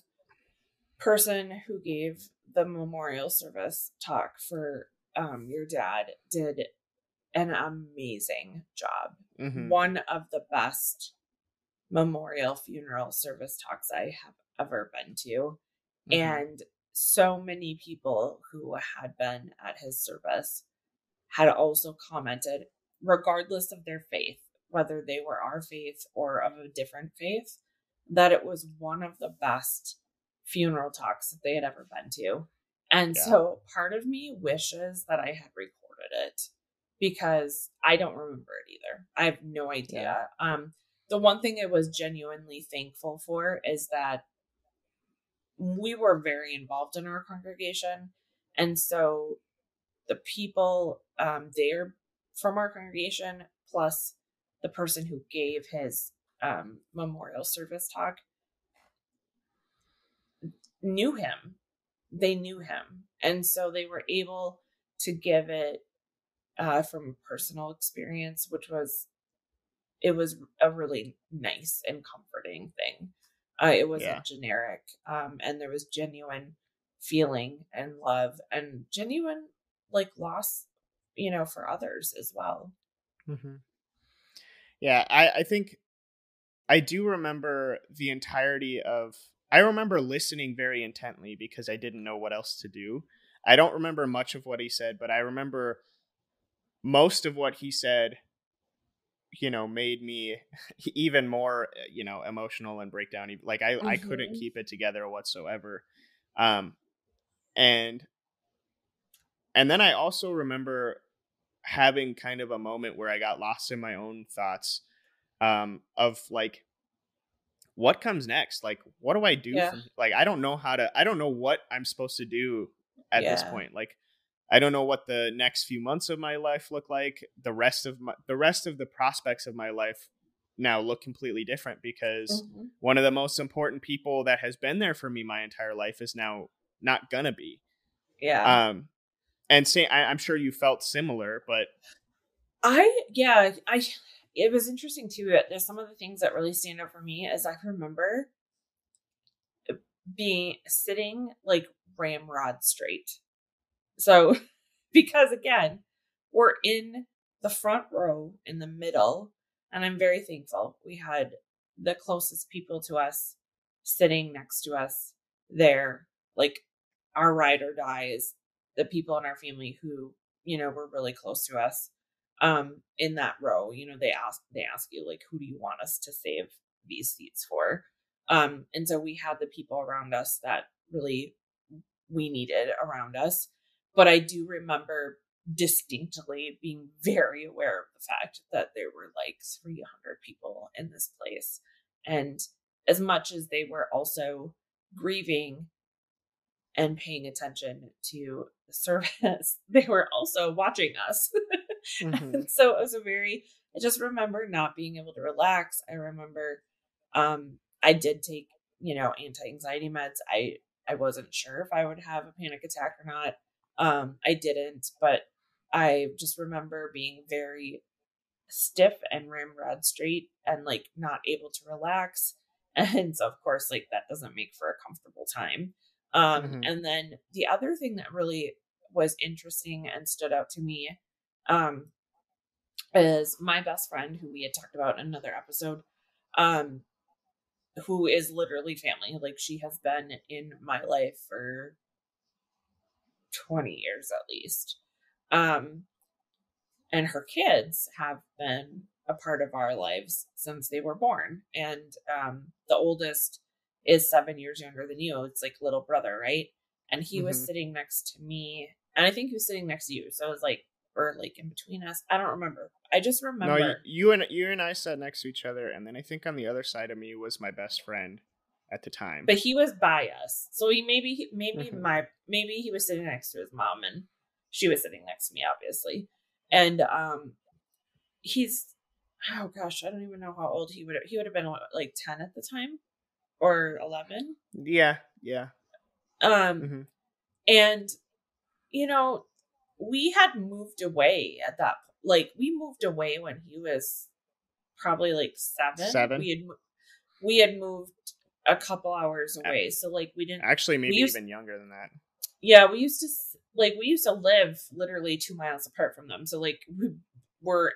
person who gave the memorial service talk for um, your dad did an amazing job. Mm-hmm. One of the best memorial funeral service talks I have ever been to. Mm-hmm. And so many people who had been at his service had also commented, regardless of their faith, whether they were our faith or of a different faith, that it was one of the best funeral talks that they had ever been to. And yeah. so part of me wishes that I had recorded it because I don't remember it either. I have no idea. Yeah. Um the one thing I was genuinely thankful for is that we were very involved in our congregation. And so the people um, there from our congregation, plus the person who gave his um, memorial service talk, knew him. They knew him. And so they were able to give it uh, from personal experience, which was, it was a really nice and comforting thing. Uh, it wasn't yeah. generic. Um, and there was genuine feeling and love and genuine like loss you know for others as well mm-hmm. yeah i i think i do remember the entirety of i remember listening very intently because i didn't know what else to do i don't remember much of what he said but i remember most of what he said you know made me <laughs> even more you know emotional and breakdown like i mm-hmm. i couldn't mm-hmm. keep it together whatsoever um and and then I also remember having kind of a moment where I got lost in my own thoughts um, of like, what comes next? Like, what do I do? Yeah. From, like, I don't know how to, I don't know what I'm supposed to do at yeah. this point. Like, I don't know what the next few months of my life look like. The rest of my, the rest of the prospects of my life now look completely different because mm-hmm. one of the most important people that has been there for me my entire life is now not gonna be. Yeah. Um, and say I, am sure you felt similar, but I yeah, I it was interesting too. There's some of the things that really stand out for me as I remember being sitting like ramrod straight. So <laughs> because again, we're in the front row in the middle, and I'm very thankful we had the closest people to us sitting next to us there, like our ride or dies, the people in our family who, you know, were really close to us um in that row. You know, they ask they ask you like who do you want us to save these seats for? Um, and so we had the people around us that really we needed around us. But I do remember distinctly being very aware of the fact that there were like 300 people in this place. And as much as they were also grieving and paying attention to the service, <laughs> they were also watching us. <laughs> mm-hmm. so it was a very, I just remember not being able to relax. I remember um, I did take, you know, anti-anxiety meds. I I wasn't sure if I would have a panic attack or not. Um, I didn't, but I just remember being very stiff and ramrod straight and like not able to relax. <laughs> And so of course, like that doesn't make for a comfortable time. Um, mm-hmm. and then the other thing that really was interesting and stood out to me um, is my best friend who we had talked about in another episode. Um, who is literally family. Like she has been in my life for 20 years at least. Um, and her kids have been a part of our lives since they were born. And um, the oldest is seven years younger than you. It's like little brother, right? And he mm-hmm. was sitting next to me, and I think he was sitting next to you. So I was like, or like in between us. I don't remember. I just remember. No, you, you and you and I sat next to each other, and then I think on the other side of me was my best friend at the time. But he was by us, so he maybe maybe mm-hmm. my maybe he was sitting next to his mom, and she was sitting next to me, obviously. And um, he's oh gosh, I don't even know how old he would he would have been like ten at the time, or eleven. Yeah, yeah. Um, mm-hmm. and you know we had moved away at that like we moved away when he was probably like seven. Seven. We had we had moved a couple hours away, so like we didn't actually maybe used, even younger than that. Yeah, we used to like we used to live literally two miles apart from them, so like we were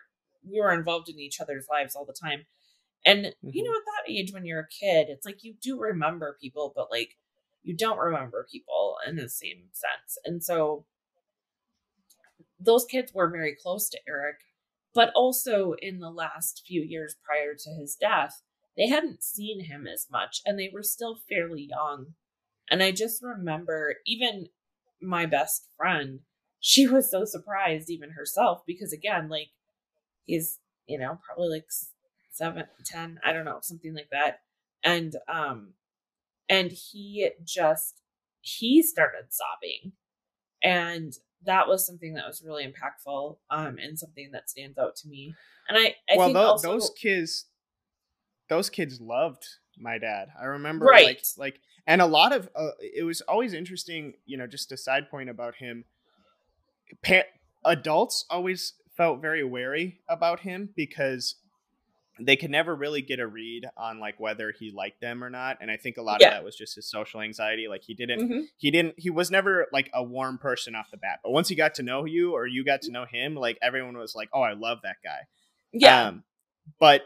we were involved in each other's lives all the time. And mm-hmm. you know, at that age when you're a kid, it's like you do remember people, but like you don't remember people in the same sense. And so those kids were very close to Eric, but also in the last few years prior to his death, they hadn't seen him as much and they were still fairly young. And I just remember even my best friend, she was so surprised, even herself, because again, like he's, you know, probably like seven, ten, I don't know, something like that. And, um, and he just, he started sobbing. And that was something that was really impactful um and something that stands out to me and i, I well th- also, those kids those kids loved my dad i remember right. like like and a lot of uh, it was always interesting you know just a side point about him pa- adults always felt very wary about him because they could never really get a read on like whether he liked them or not and i think a lot yeah. of that was just his social anxiety like he didn't mm-hmm. he didn't he was never like a warm person off the bat but once he got to know you or you got to know him like everyone was like oh i love that guy yeah um, but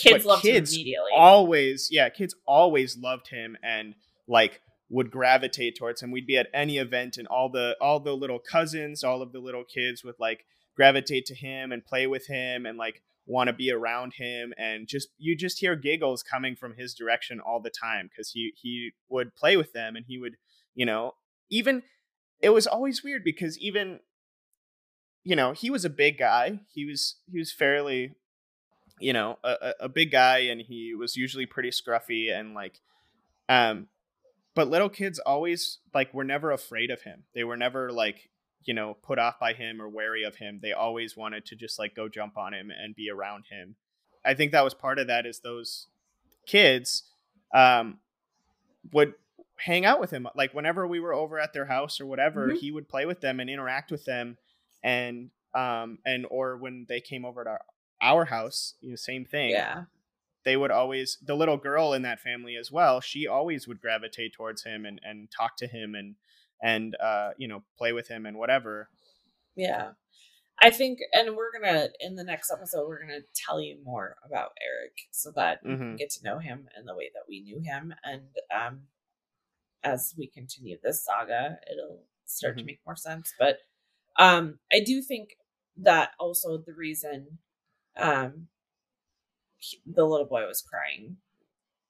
kids loved kids him immediately. always yeah kids always loved him and like would gravitate towards him. We'd be at any event and all the all the little cousins all of the little kids would like gravitate to him and play with him and like want to be around him. And just you just hear giggles coming from his direction all the time because he he would play with them and he would you know even it was always weird because even you know he was a big guy. He was he was fairly you know a, a big guy and he was usually pretty scruffy and like um but little kids always like were never afraid of him they were never like you know, put off by him or wary of him. They always wanted to just like go jump on him and be around him. I think that was part of that is those kids um, would hang out with him. Like whenever we were over at their house or whatever, mm-hmm. he would play with them and interact with them. And um and or when they came over to our house you know same thing Yeah. they would always the little girl in that family as well she always would gravitate towards him and and talk to him and and uh you know play with him and whatever Yeah. I think, and we're going to, in the next episode, we're going to tell you more about Eric so that you can Mhm. get to know him in the way that we knew him. And um, as we continue this saga, it'll start to Mhm. make more sense. But um, I do think that also the reason um, he- the little boy was crying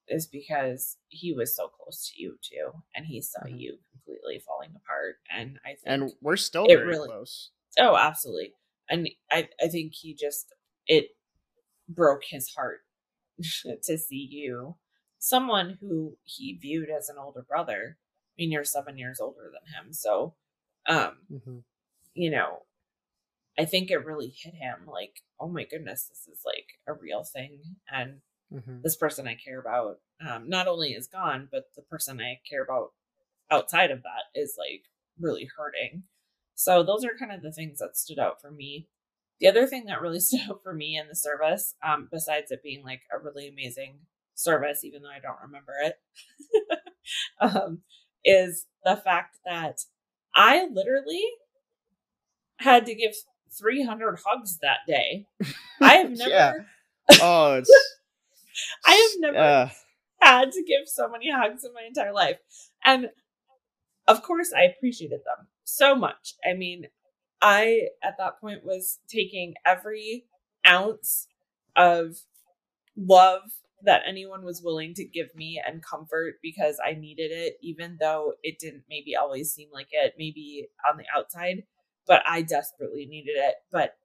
is because he was so close to you too, and he saw Mhm. you completely falling apart. And I think and we're still It really- close Oh, absolutely. And I, I think he just it broke his heart <laughs> to see you, someone who he viewed as an older brother. I mean, you're seven years older than him, so um, you know, I think it really hit him like, oh my goodness, this is like a real thing, and Mhm. this person I care about um, not only is gone, but the person I care about outside of that is like really hurting. So those are kind of the things that stood out for me. The other thing that really <laughs> stood out for me in the service, um, besides it being like a really amazing service, even though I don't remember it, <laughs> um, is the fact that I literally had to give 300 hugs that day. <laughs> <laughs> I have never. Yeah. oh it's I have never uh, had to give so many hugs in my entire life. And of course, I appreciated them so much. I mean, I at that point was taking every ounce of love that anyone was willing to give me and comfort because I needed it, even though it didn't maybe always seem like it, maybe on the outside, but I desperately needed it. But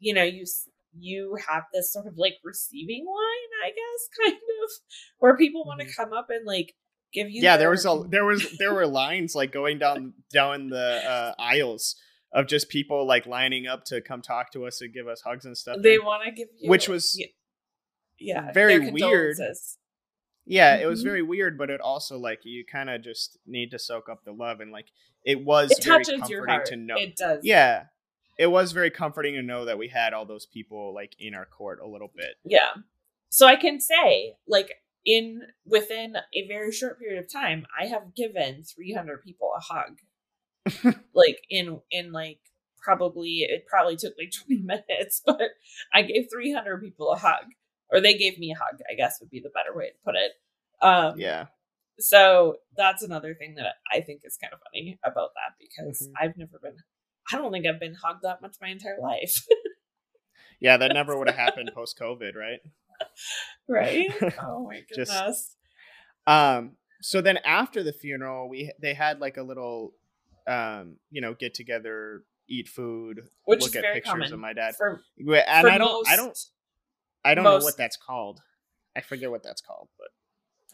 you know, you you have this sort of like receiving line, I guess, <laughs> kind of, where people want to Mhm. come up and like give you. yeah there was a there was there <laughs> were lines like going down down the uh aisles of just people like lining up to come talk to us and give us hugs and stuff They want to give you, which was yeah, yeah very weird. Yeah it was Mhm. very weird but it also like you kind of just need to soak up the love and like it was It very comforting to know It does. yeah it was very comforting to know that we had all those people like in our court a little bit Yeah. So I can say, like, in within a very short period of time, I have given 300 people a hug. <laughs> like in in like probably it probably took like <laughs> 20 minutes, but I gave 300 people a hug, or they gave me a hug. I guess would be the better way to put it. Um, yeah So that's another thing that I think is kind of funny about that because Mhm. I've never been. I don't think I've been hugged that much my entire life. <laughs> yeah that never would have <laughs> happened post covid right right? <laughs> Oh my Just- goodness. Um. So then after the funeral, we they had like a little, um, you know, get together, eat food, Which look at pictures of my dad. for And I don't, I don't, most- I don't know what that's called. I forget what that's called, but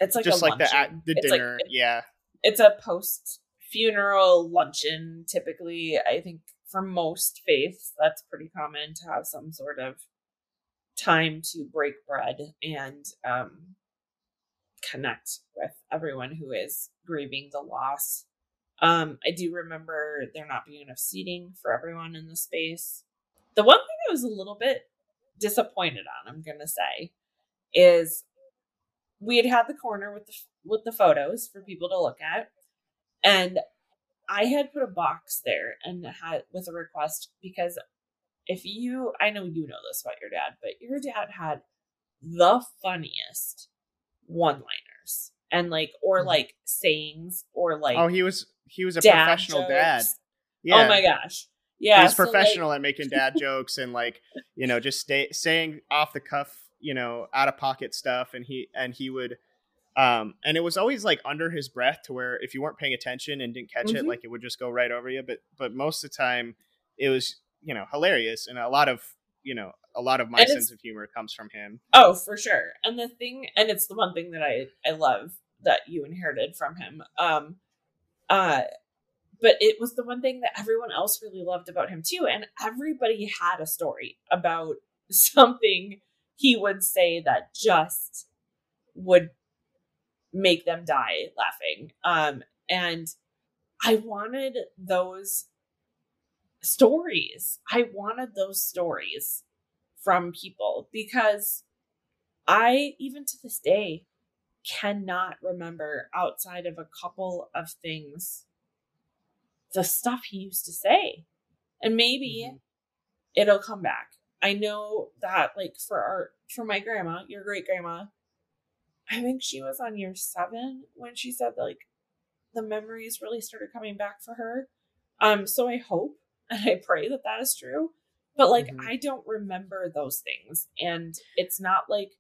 It's like just a like the at luncheon. the It's dinner. it- yeah. it's a post funeral luncheon. Typically, I think for most faiths, that's pretty common to have some sort of time to break bread and um, connect with everyone who is grieving the loss. Um, I do remember there not being enough seating for everyone in the space. The one thing I was a little bit disappointed on, I'm gonna say, is we had had the corner with the with the photos for people to look at, and I had put a box there and had with a request because if you, I know you know this about your dad, but your dad had the funniest one-liners and like or Mhm. like sayings or like oh, he was he was a professional dad. Yeah. Oh my gosh. Yeah. he was so, like, professional at making dad jokes and like you know just stay, saying off the cuff you know out of pocket stuff and he and he would um and it was always like under his breath to where if you weren't paying attention and didn't catch it Mhm. like it would just go right over you but but most of the time it was you know hilarious and a lot of you know a lot of my And sense of humor comes from him Oh, for sure. And the thing, and it's the one thing that I I love that you inherited from him. Um, uh, but it was the one thing that everyone else really loved about him too. And everybody had a story about <laughs> something he would say that just would make them die laughing. Um, and I wanted those stories. I wanted those stories from people because I, even to this day, cannot remember outside of a couple of things the stuff he used to say. And maybe mm-hmm. it'll come back. I know that like for our for my grandma, your great grandma, I think she was on year seven when she said like the memories really started coming back for her. Um, so I hope <laughs> and I pray that that is true. But like mm-hmm. I don't remember those things, and it's not like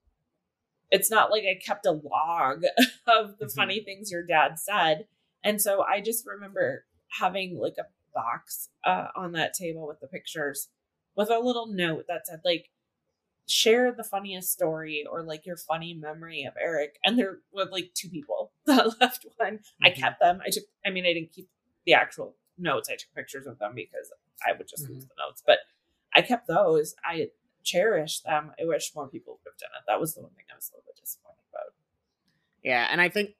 it's not like I kept a log <laughs> of the mm-hmm. funny things your dad said. And so I just remember having like a box uh, on that table with the pictures with a little note that said like share the funniest story or like your funny memory of Eric. And there were like two people <laughs> that left one. Mm-hmm. I kept them. I took, I mean, I didn't keep the actual notes. I took pictures of them because I would just mm-hmm. lose the notes, but I kept those. I cherish them. I wish more people would have done it. That was the one thing I was a little bit disappointed about. Yeah. And I think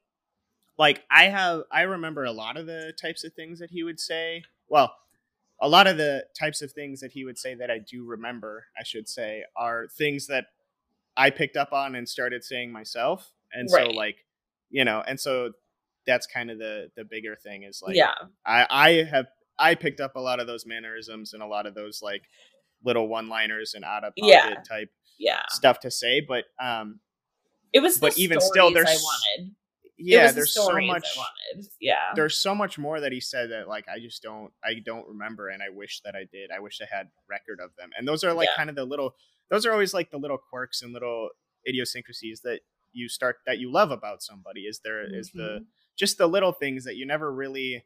like I have, I remember a lot of the types of things that he would say. Well, a lot of the types of things that he would say that I do remember, I should say, are things that I picked up on and started saying myself. And right. so like, you know, and so that's kind of the the bigger thing is like yeah. I I have I picked up a lot of those mannerisms and a lot of those like little one-liners and out of pocket yeah. type yeah. stuff to say, but um it was but even still there's I wanted yeah there's the so much yeah there's so much more that he said that like i just don't i don't remember and i wish that i did i wish i had record of them and those are like yeah. kind of the little those are always like the little quirks and little idiosyncrasies that you start that you love about somebody is there mm-hmm. is the mm-hmm. just the little things that you never really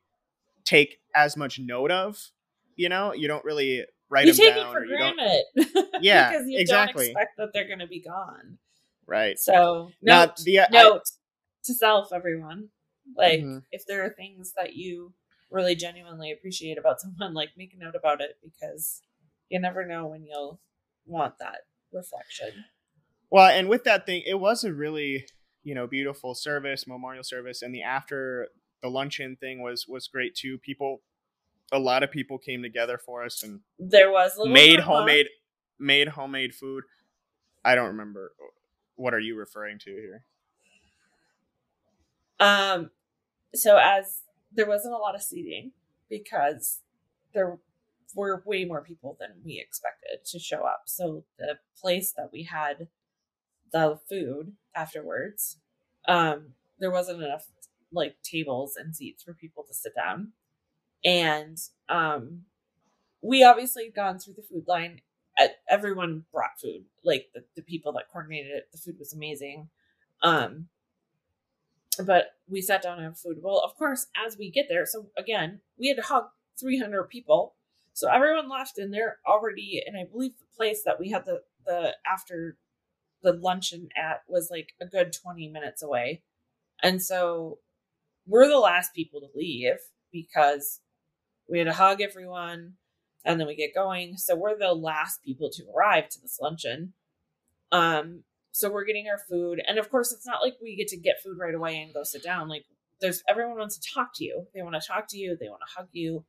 take as much note of you know you don't really write you them take down it for granted <laughs> yeah because you exactly. don't expect that they're going to be gone right so note, the, uh, note to self, everyone. Like, mm-hmm. if there are things that you really genuinely appreciate about <laughs> someone, like make a note about it because you never know when you'll want that reflection. Well, and with that thing, it was a really, you know, beautiful service, memorial service, and the after the luncheon thing was was great too. People, a lot of people came together for us, and there was made homemade made homemade food. I don't remember. What are you referring to here? Um, so as there wasn't a lot of seating because there were way more people than we expected to show up. So the place that we had the food afterwards, um, there wasn't enough like tables and seats for people to sit down. And um, we obviously had gone through the food line. Everyone brought food, like the, the people that coordinated it. The food was amazing. Um, but we sat down and have food. Well, of course, as we get there, so again, we had to hug 300 people. So everyone left and they're already, and I believe the place that we had the, the after the luncheon at was like a good 20 minutes away. And so we're the last people to leave because we had to hug everyone and then we get going. So we're the last people to arrive to this luncheon. Um, so we're getting our food. And of course, it's not like we get to get food right away and go sit down. Like there's everyone wants to talk to you. They want to talk to you. They want to hug you.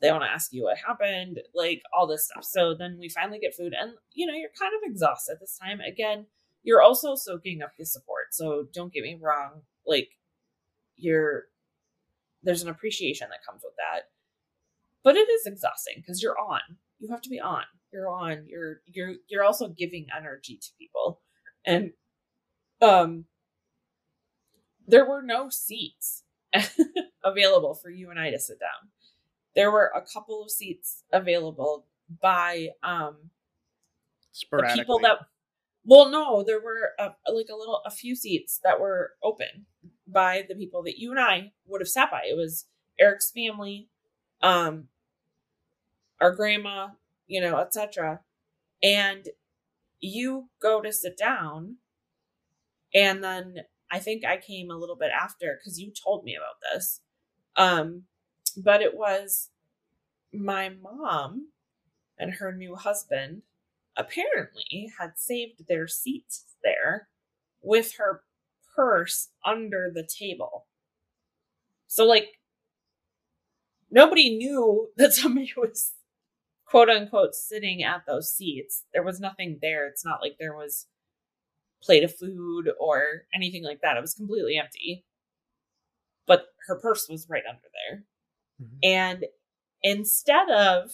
They want to ask you what happened, like all this stuff. So then we finally get food and you know, you're kind of exhausted this time. Again, you're also soaking up the support. So don't get me wrong, like you're there's an appreciation that comes with that. But it is exhausting because you're on. You have to be on. You're on. You're you're you're also giving energy to people and um there were no seats <laughs> available for you and I to sit down. There were a couple of seats available by um the people that well no there were a, like a little a few seats that were open by the people that you and I would have sat by. It was Eric's family, um our grandma, you know, etc. And you go to sit down and then i think i came a little bit after because you told me about this. Um but it was my mom and her new husband apparently had saved their seats there with her purse under the table. So like nobody knew <laughs> that somebody was quote unquote sitting at those seats. There was nothing there. It's not like there was plate of food or anything like that. It was completely empty. But her purse was right under there. Mm-hmm. And instead of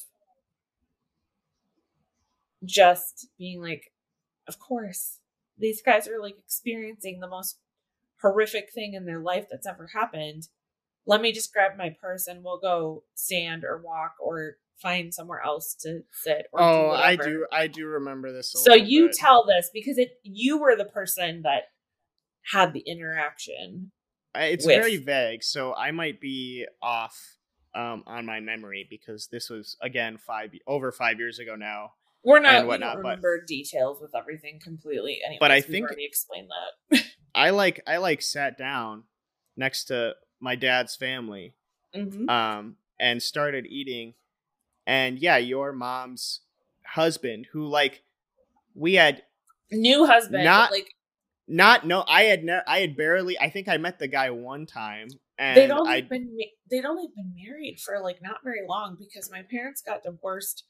just being like, of course, these guys are like experiencing the most horrific thing in their life that's ever happened. Let me just grab my purse and we'll go stand or walk or find somewhere else to sit. oh, do I do. I do remember this. so you bit. tell this because it you were the person that had the interaction. It's with. very vague, so I might be off um, on my memory because this was again five over five years ago now. We're not. Whatnot, we don't remember but, details with everything completely. Anyways, but I think already explained that. <laughs> I like I like sat down next to my dad's family, mm-hmm. um, and started eating and yeah, your mom's husband, who like we had new husband, not like not no. I had ne- I had barely. I think I met the guy one time, and they'd only I'd, been they'd only been married for like not very long because my parents got divorced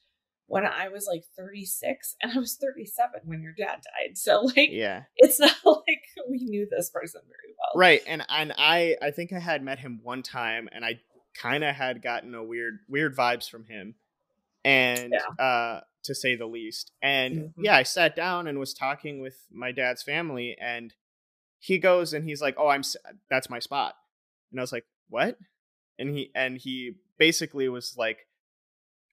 when I was like 36 and I was 37 when your dad died. So like yeah. It's <laughs> not like we knew this person very well. Right. And and I I think I had met him one time and I kind of had gotten a weird weird vibes from him and yeah. uh, to say the least. And mm-hmm. yeah, I sat down and was talking with my dad's family, and he goes and he's like, "Oh, I'm that's my spot," and I was like, "What?" And he and he basically was like,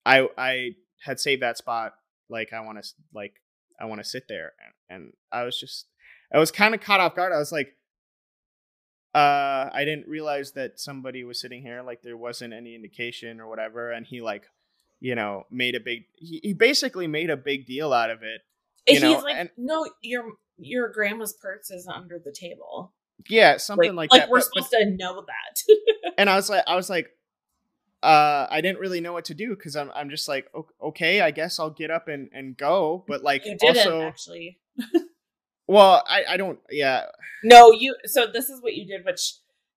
"I I had saved that spot. Like I want to like I want to sit there," and, and I was just I was kind of caught off guard. I was like. Uh, I didn't realize that somebody was sitting here, like there wasn't any indication or whatever, and he like you know, made a big. He, he basically made a big deal out of it. You He's know, like, and, no, your your grandma's purse is under the table. Yeah, something like, like, like that. we're but, supposed but, to know that. <laughs> and I was like, I was like, uh, I didn't really know what to do because I'm I'm just like, okay, I guess I'll get up and and go, but like you didn't also, actually. well, I I don't. Yeah. No, you. So this is what you did, which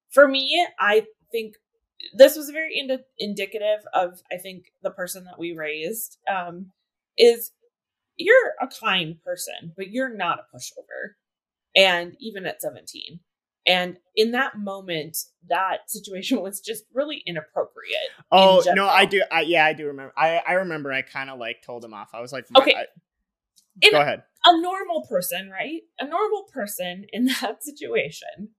for me, I think this was very ind- indicative of i think the person that we raised um is you're a kind person but you're not a pushover. And even at 17 and in that moment that situation <laughs> was just really inappropriate oh no i do I, yeah i do remember i i remember i kind of like told him off. I was like okay. I, go ahead. a normal person right? A normal person in <laughs> that situation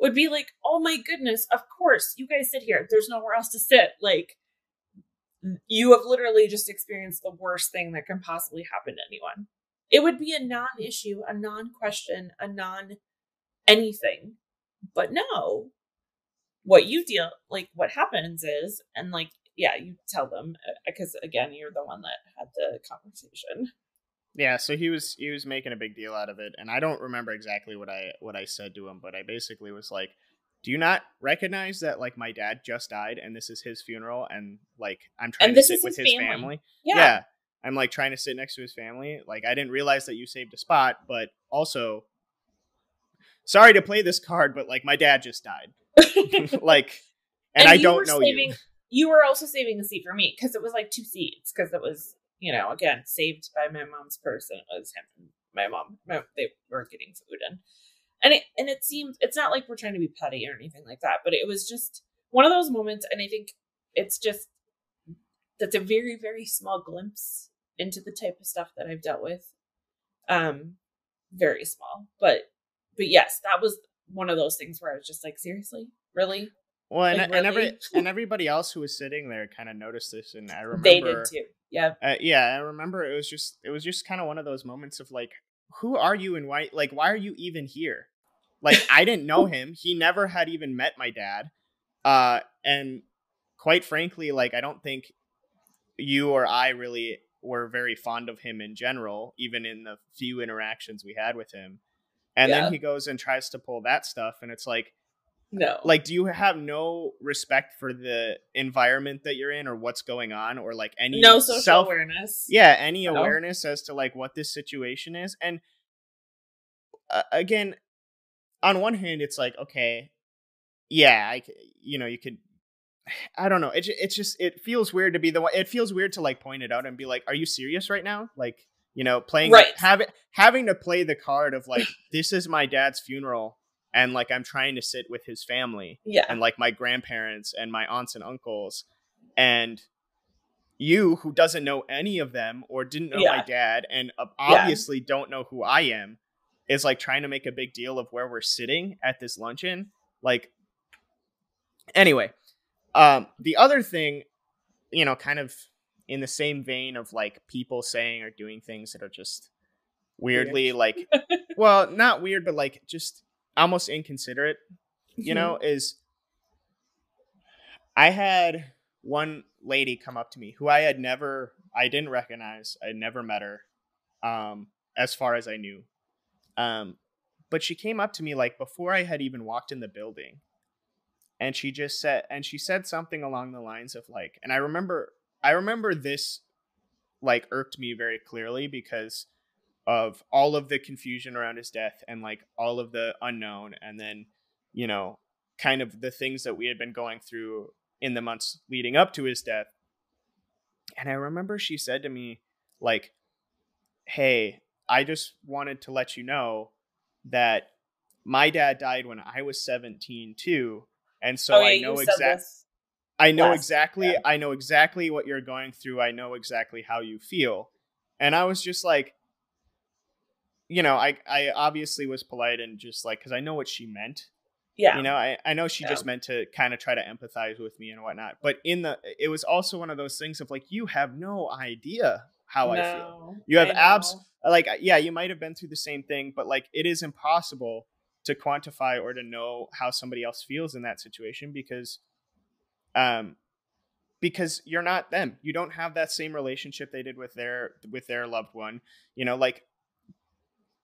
would be like, oh my goodness, of course, you guys sit here. There's nowhere else to sit. Like, you have literally just experienced the worst thing that can possibly happen to anyone. It would be a non issue, a non question, a non anything. But no, what you deal, like, what happens is, and like, yeah, you tell them because uh, again, you're the one that had the conversation. Yeah, so he was he was making a big deal out of it, and I don't remember exactly what I what I said to him, but I basically was like, "Do you not recognize that like my dad just died, and this is his funeral, and like I'm trying to sit with his, his family. family. Yeah. yeah, I'm like trying to sit next to his family. Like I didn't realize that you saved a spot, but also, sorry to play this card, but like my dad just died, <laughs> <laughs> like, and, and I don't know saving, you. You were also saving a seat for me because it was like two seats because it was you know, again, saved by my mom's person. It was him and my mom. My, they were getting food and and it and it seems it's not like we're trying to be petty or anything like that, but it was just one of those moments, and I think it's just that's a very very small glimpse into the type of stuff that I've dealt with. Um, very small, but but yes, that was one of those things where I was just like, seriously, really, well, and, like, really? and every <laughs> and everybody else who was sitting there kind of noticed this, and I remember they did too. Yeah, uh, yeah, I remember it was just it was just kind of one of those moments of like, who are you and why? Like, why are you even here? Like, <laughs> I didn't know him. He never had even met my dad, uh, and quite frankly, like, I don't think you or I really were very fond of him in general, even in the few interactions we had with him. And yeah. then he goes and tries to pull that stuff, and it's like no. Like, do you have no respect for the environment that you're in or what's going on or like any no social self- awareness? Yeah, any no. awareness as to like what this situation is. And uh, again, on one hand, it's like, okay, yeah, I, you know, you could I don't know. It it's just it feels weird to be the one. It feels weird to like point it out and be like, "Are you serious right now?" Like you know, playing Right. having having to play the card of like, "This is my dad's funeral," and like I'm trying to sit with his family Yeah. and like my grandparents and my aunts and uncles, and you who doesn't know any of them or didn't know my dad and Yeah. obviously don't know who I am is like trying to make a big deal of where we're sitting at this luncheon. Like, anyway, um, the other thing, you know, kind of in the same vein of like people saying or doing things that are just weirdly like, <laughs> well, not weird, but like just almost inconsiderate, you know, is I had one lady come up to me who I had never, I didn't recognize, I had never met her, um, as far as I knew. Um, but she came up to me like before I had even walked in the building, and she just said, and she said something along the lines of like, and I remember, I remember this, like irked me very clearly because of all of the confusion around his death and like all of the unknown, and then, you know, kind of the things that we had been going through in the months leading up to his death. And I remember she said to me, like, hey, I just wanted to let you know that my dad died when I was 17 too. And so oh, yeah, I know exactly. I know last- exactly yeah. I know exactly what you're going through. I know exactly how you feel. And I was just like you know, I I obviously was polite and just like cuz I know what she meant. Yeah. You know, I, I know she Yeah. just meant to kind of try to empathize with me and whatnot. But in the it was also one of those things of like you have no idea how I feel. You have abs- Like yeah, you might have been through the same thing, but like it is impossible to quantify or to know how somebody else feels in that situation because um because you're not them. You don't have that same relationship they did with their with their loved one. You know, like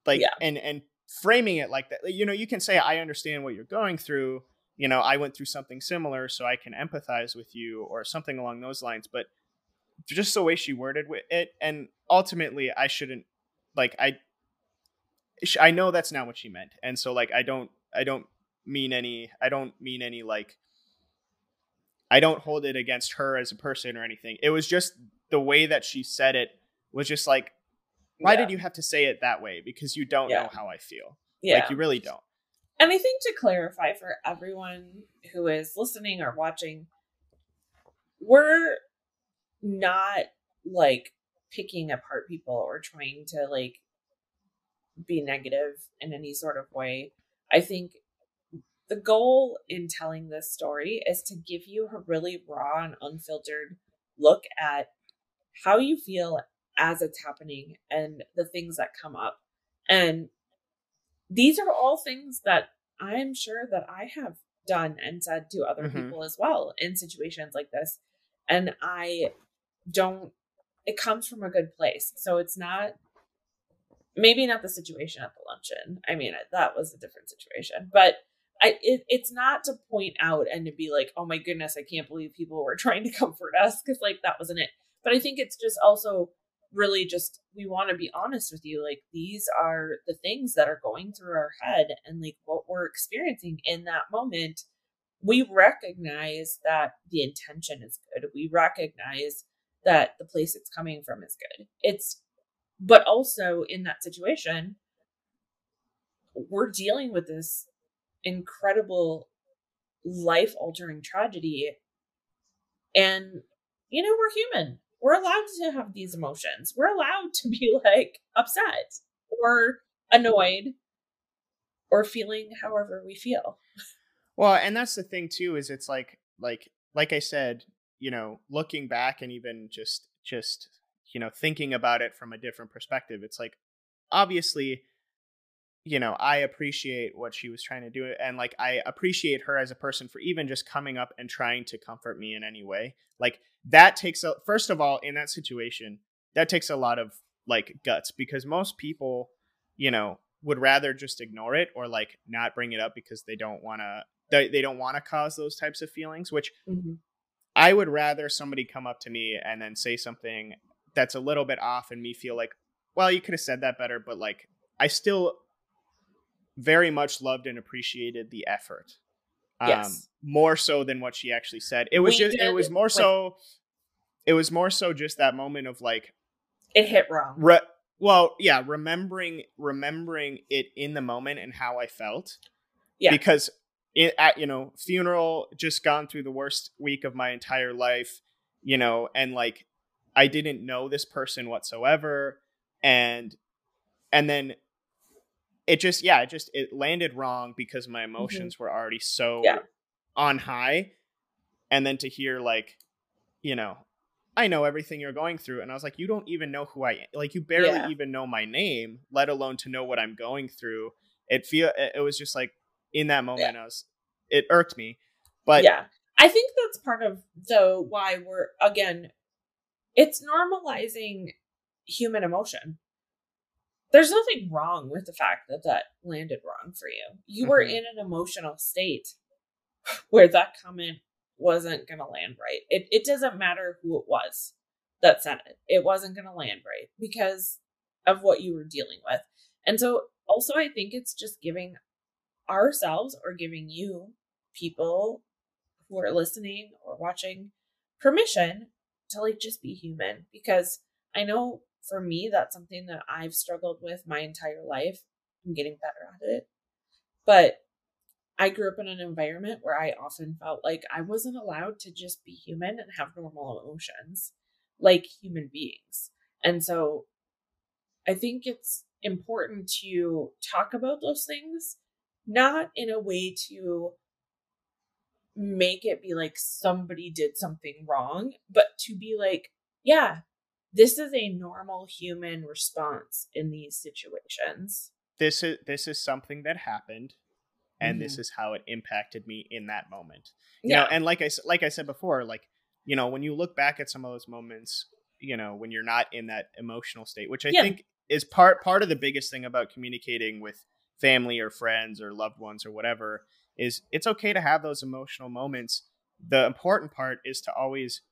like Yeah. and and framing it like that. You know, you can say I understand what you're going through. You know, I went through something similar, so I can empathize with you, or something along those lines. But just the way she worded it, and ultimately, I shouldn't like I. I know that's not what she meant, and so like I don't, I don't mean any, I don't mean any like. I don't hold it against her as a person or anything. It was just the way that she said it was just like, why Yeah. did you have to say it that way? Because you don't Yeah. know how I feel. Yeah. Like you really don't. And I think to clarify for everyone who is listening or watching, we're not like picking apart people or trying to like be negative in any sort of way. I think the goal in telling this story is to give you a really raw and unfiltered look at how you feel as it's happening and the things that come up. And these are all things that I'm sure that I have done and said to other Mhm. people as well in situations like this. And I don't, it comes from a good place. So it's not, maybe not the situation at the luncheon. I mean, that was a different situation, but I, it, it's not to point out and to be like, oh my goodness, I can't believe people were <laughs> trying to comfort us because like that wasn't it. But I think it's just also really just we want to be honest with you like these are the things that are going through our head and like what we're experiencing in that moment. We recognize that the intention is good. We recognize that the place it's coming from is good. It's but also in that situation we're dealing with this incredible life altering tragedy. And you know we're human we're allowed to have these emotions. We're allowed to be like upset or annoyed or feeling however we feel. Well, and that's the thing too is it's like like like I said, you know, looking back and even just just you know thinking about it from a different perspective, it's like obviously you know, I appreciate what she was trying to do and like I appreciate her as a person for even just coming up and trying to comfort me in any way. Like that takes a first of all in that situation, that takes a lot of like guts because most people, you know, would rather just ignore it or like not bring it up because they don't want to they, they don't want to cause those types of feelings which mm-hmm. i would rather somebody come up to me and then say something that's a little bit off and me feel like well you could have said that better but like i still very much loved and appreciated the effort Um, yes. more so than what she actually said. It was we just it was more so it was more so just that moment of like it hit wrong. Re- well, yeah, remembering remembering it in the moment and how I felt. Yeah. Because it at you know, funeral just gone through the worst week of my entire life, you know, and like I didn't know this person whatsoever and and then it just yeah, it just it landed wrong because my mm-hmm. emotions mm-hmm. were already so yeah. on high and then to hear like you know I know everything you're going through. And I was like, you don't even know who I am. Like, you barely yeah. even know my name, let alone to know what I'm going through. It feel it was just like in that moment, yeah. I was it irked me. But yeah, I think that's part of though why we're again, it's normalizing human emotion. There's nothing wrong with the fact that that landed wrong for you. You mm-hmm. were in an emotional state <laughs> where that comment wasn't going to land right. It, it doesn't matter who it was that said it, it wasn't going to land right because of what you were dealing with. And so, also, I think it's just giving ourselves or giving you people who are listening or watching permission to like just be human because I know for me that's something that I've struggled with my entire life. I'm getting better at it. But I grew up in an environment where I often felt like I wasn't allowed to just be human and have normal emotions like human beings. And so I think it's important to talk about those things, not in a way to make it be like somebody did something wrong, but to be like, yeah, this is a normal human response in these situations. This is this is something that happened and mm-hmm. this is how it impacted me in that moment you yeah. know and like i like i said before like you know when you look back at some of those moments you know when you're not in that emotional state which i yeah. think is part part of the biggest thing about communicating with family or friends or loved ones or whatever is it's okay to have those emotional moments the important part is to always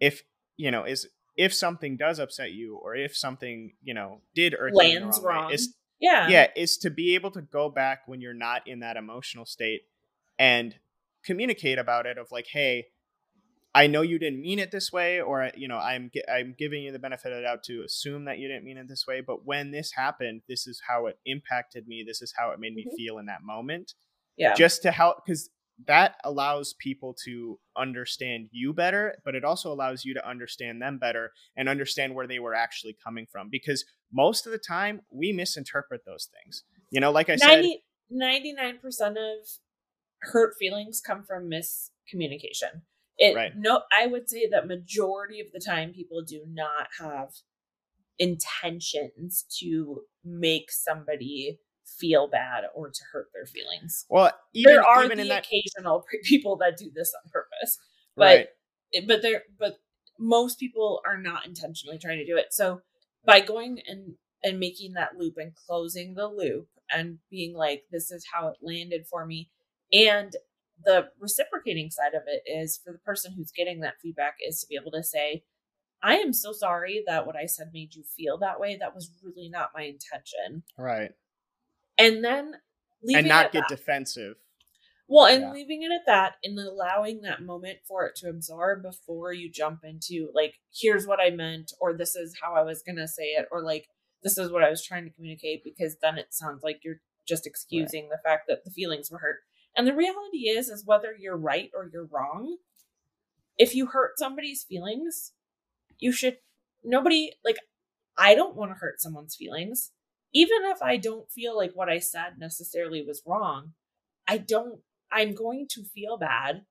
if you know is if something does upset you or if something you know did or lands wrong, wrong. Is yeah. Yeah, is to be able to go back when you're not in that emotional state and communicate about it of like, "Hey, I know you didn't mean it this way or you know, I'm I'm giving you the benefit of the doubt to assume that you didn't mean it this way, but when this happened, this is how it impacted me. This is how it made me mm-hmm. feel in that moment." Yeah. Just to help cuz that allows people to understand you better, but it also allows you to understand them better and understand where they were actually coming from. Because most of the time, we misinterpret those things. You know, like I 90, said, 99% of hurt feelings come from miscommunication. It, right. No, I would say that majority of the time, people do not have intentions to make somebody feel bad or to hurt their feelings. Well, even, there are even the that... occasional <laughs> people that do this on purpose, but right. but there but most people are not intentionally trying to do it. So by going and and making that loop and closing the loop and being like, this is how it landed for me, and the reciprocating side of it is for the person who's getting that feedback is to be able to say, I am so sorry that what I said made you feel that way. That was really not my intention. Right and then and not get that. defensive. Well, and yeah. leaving it at that and allowing that moment for it to absorb before you jump into like, here's what I meant, or this is how I was gonna say it, or like this is what I was trying to communicate, because then it sounds like you're just excusing right. the fact that the feelings were hurt. And the reality is, is whether you're right or you're wrong, if you hurt somebody's feelings, you should nobody like I don't want to hurt someone's feelings even if I don't feel like what I said necessarily was wrong, I don't, I'm going to feel bad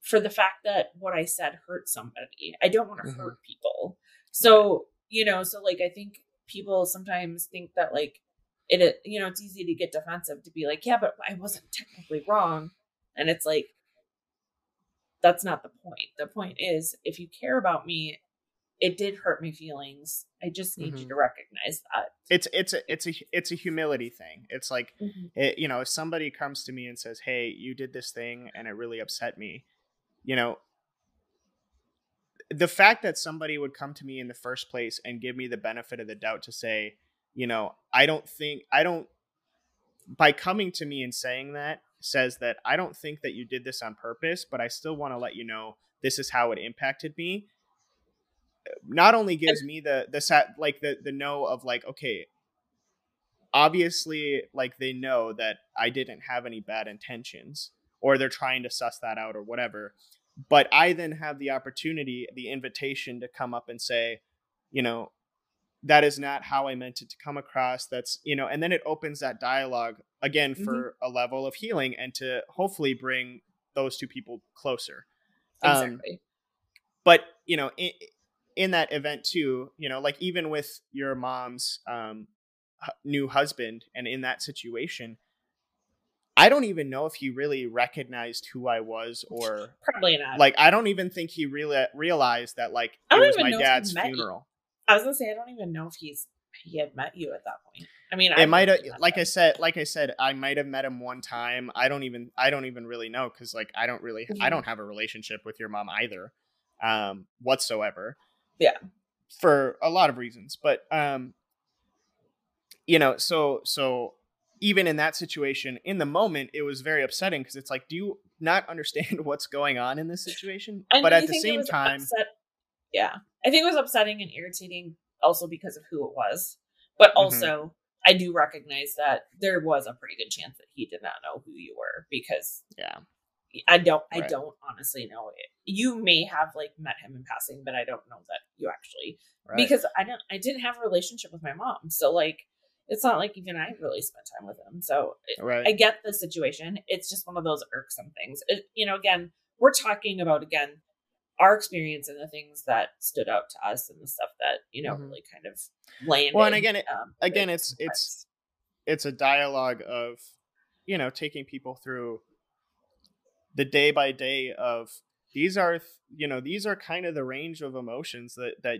for the fact that what I said hurt somebody. I don't want to mm-hmm. hurt people. So, you know, so like I think people sometimes think that like it, you know, it's easy to get defensive to be like, yeah, but I wasn't technically wrong. And it's like, that's not the point. The point is, if you care about me it did hurt my feelings. I just need mm-hmm. you to recognize that. It's it's a it's a it's a humility thing. It's like mm-hmm. it, you know, if somebody comes to me and says, "Hey, you did this thing and it really upset me," you know, the fact that somebody would come to me in the first place and give me the benefit of the doubt to say, you know, I don't think I don't by coming to me and saying that, says that I don't think that you did this on purpose, but I still want to let you know this is how it impacted me. Not only gives me the the set like the the know of like okay, obviously like they know that I didn't have any bad intentions or they're trying to suss that out or whatever. But I then have the opportunity, the invitation to come up and say, you know, that is not how I meant it to come across. That's, you know, and then it opens that dialogue again for mm-hmm. a level of healing and to hopefully bring those two people closer. Exactly. Um, but, you know, in, in that event too, you know, like even with your mom's um, new husband and in that situation, I don't even know if he really recognized who I was or <laughs> probably not. Like I don't even think he really realized that like it was my dad's funeral. I was gonna say I don't even know if he's he had met you at that point. I mean, it might have like him. I said, like I said, I might have met him one time. I don't even I don't even really know because like I don't really mm-hmm. I don't have a relationship with your mom either, um, whatsoever. Yeah, for a lot of reasons, but um, you know, so so even in that situation, in the moment, it was very upsetting because it's like, do you not understand <laughs> what's going on in this situation? And but at the same time, upset- yeah, I think it was upsetting and irritating also because of who it was, but mm-hmm. also. Mm-hmm. I do recognize that there was a pretty good chance that he did not know who you were because yeah I don't I don't honestly know it. You may have like met him in passing, but I don't know that you actually right. because I don't I didn't have a relationship with my mom. So like it's not like even I really spent time with him. So right. I get the situation. It's just one of those irksome things. It, you know, again, we're talking about again our experience and the things that stood out to us and the stuff that you know mm-hmm. really kind of landed. Well, and again, it, um, again, it's it's it's a dialogue of you know taking people through the day by day of these are you know these are kind of the range of emotions that that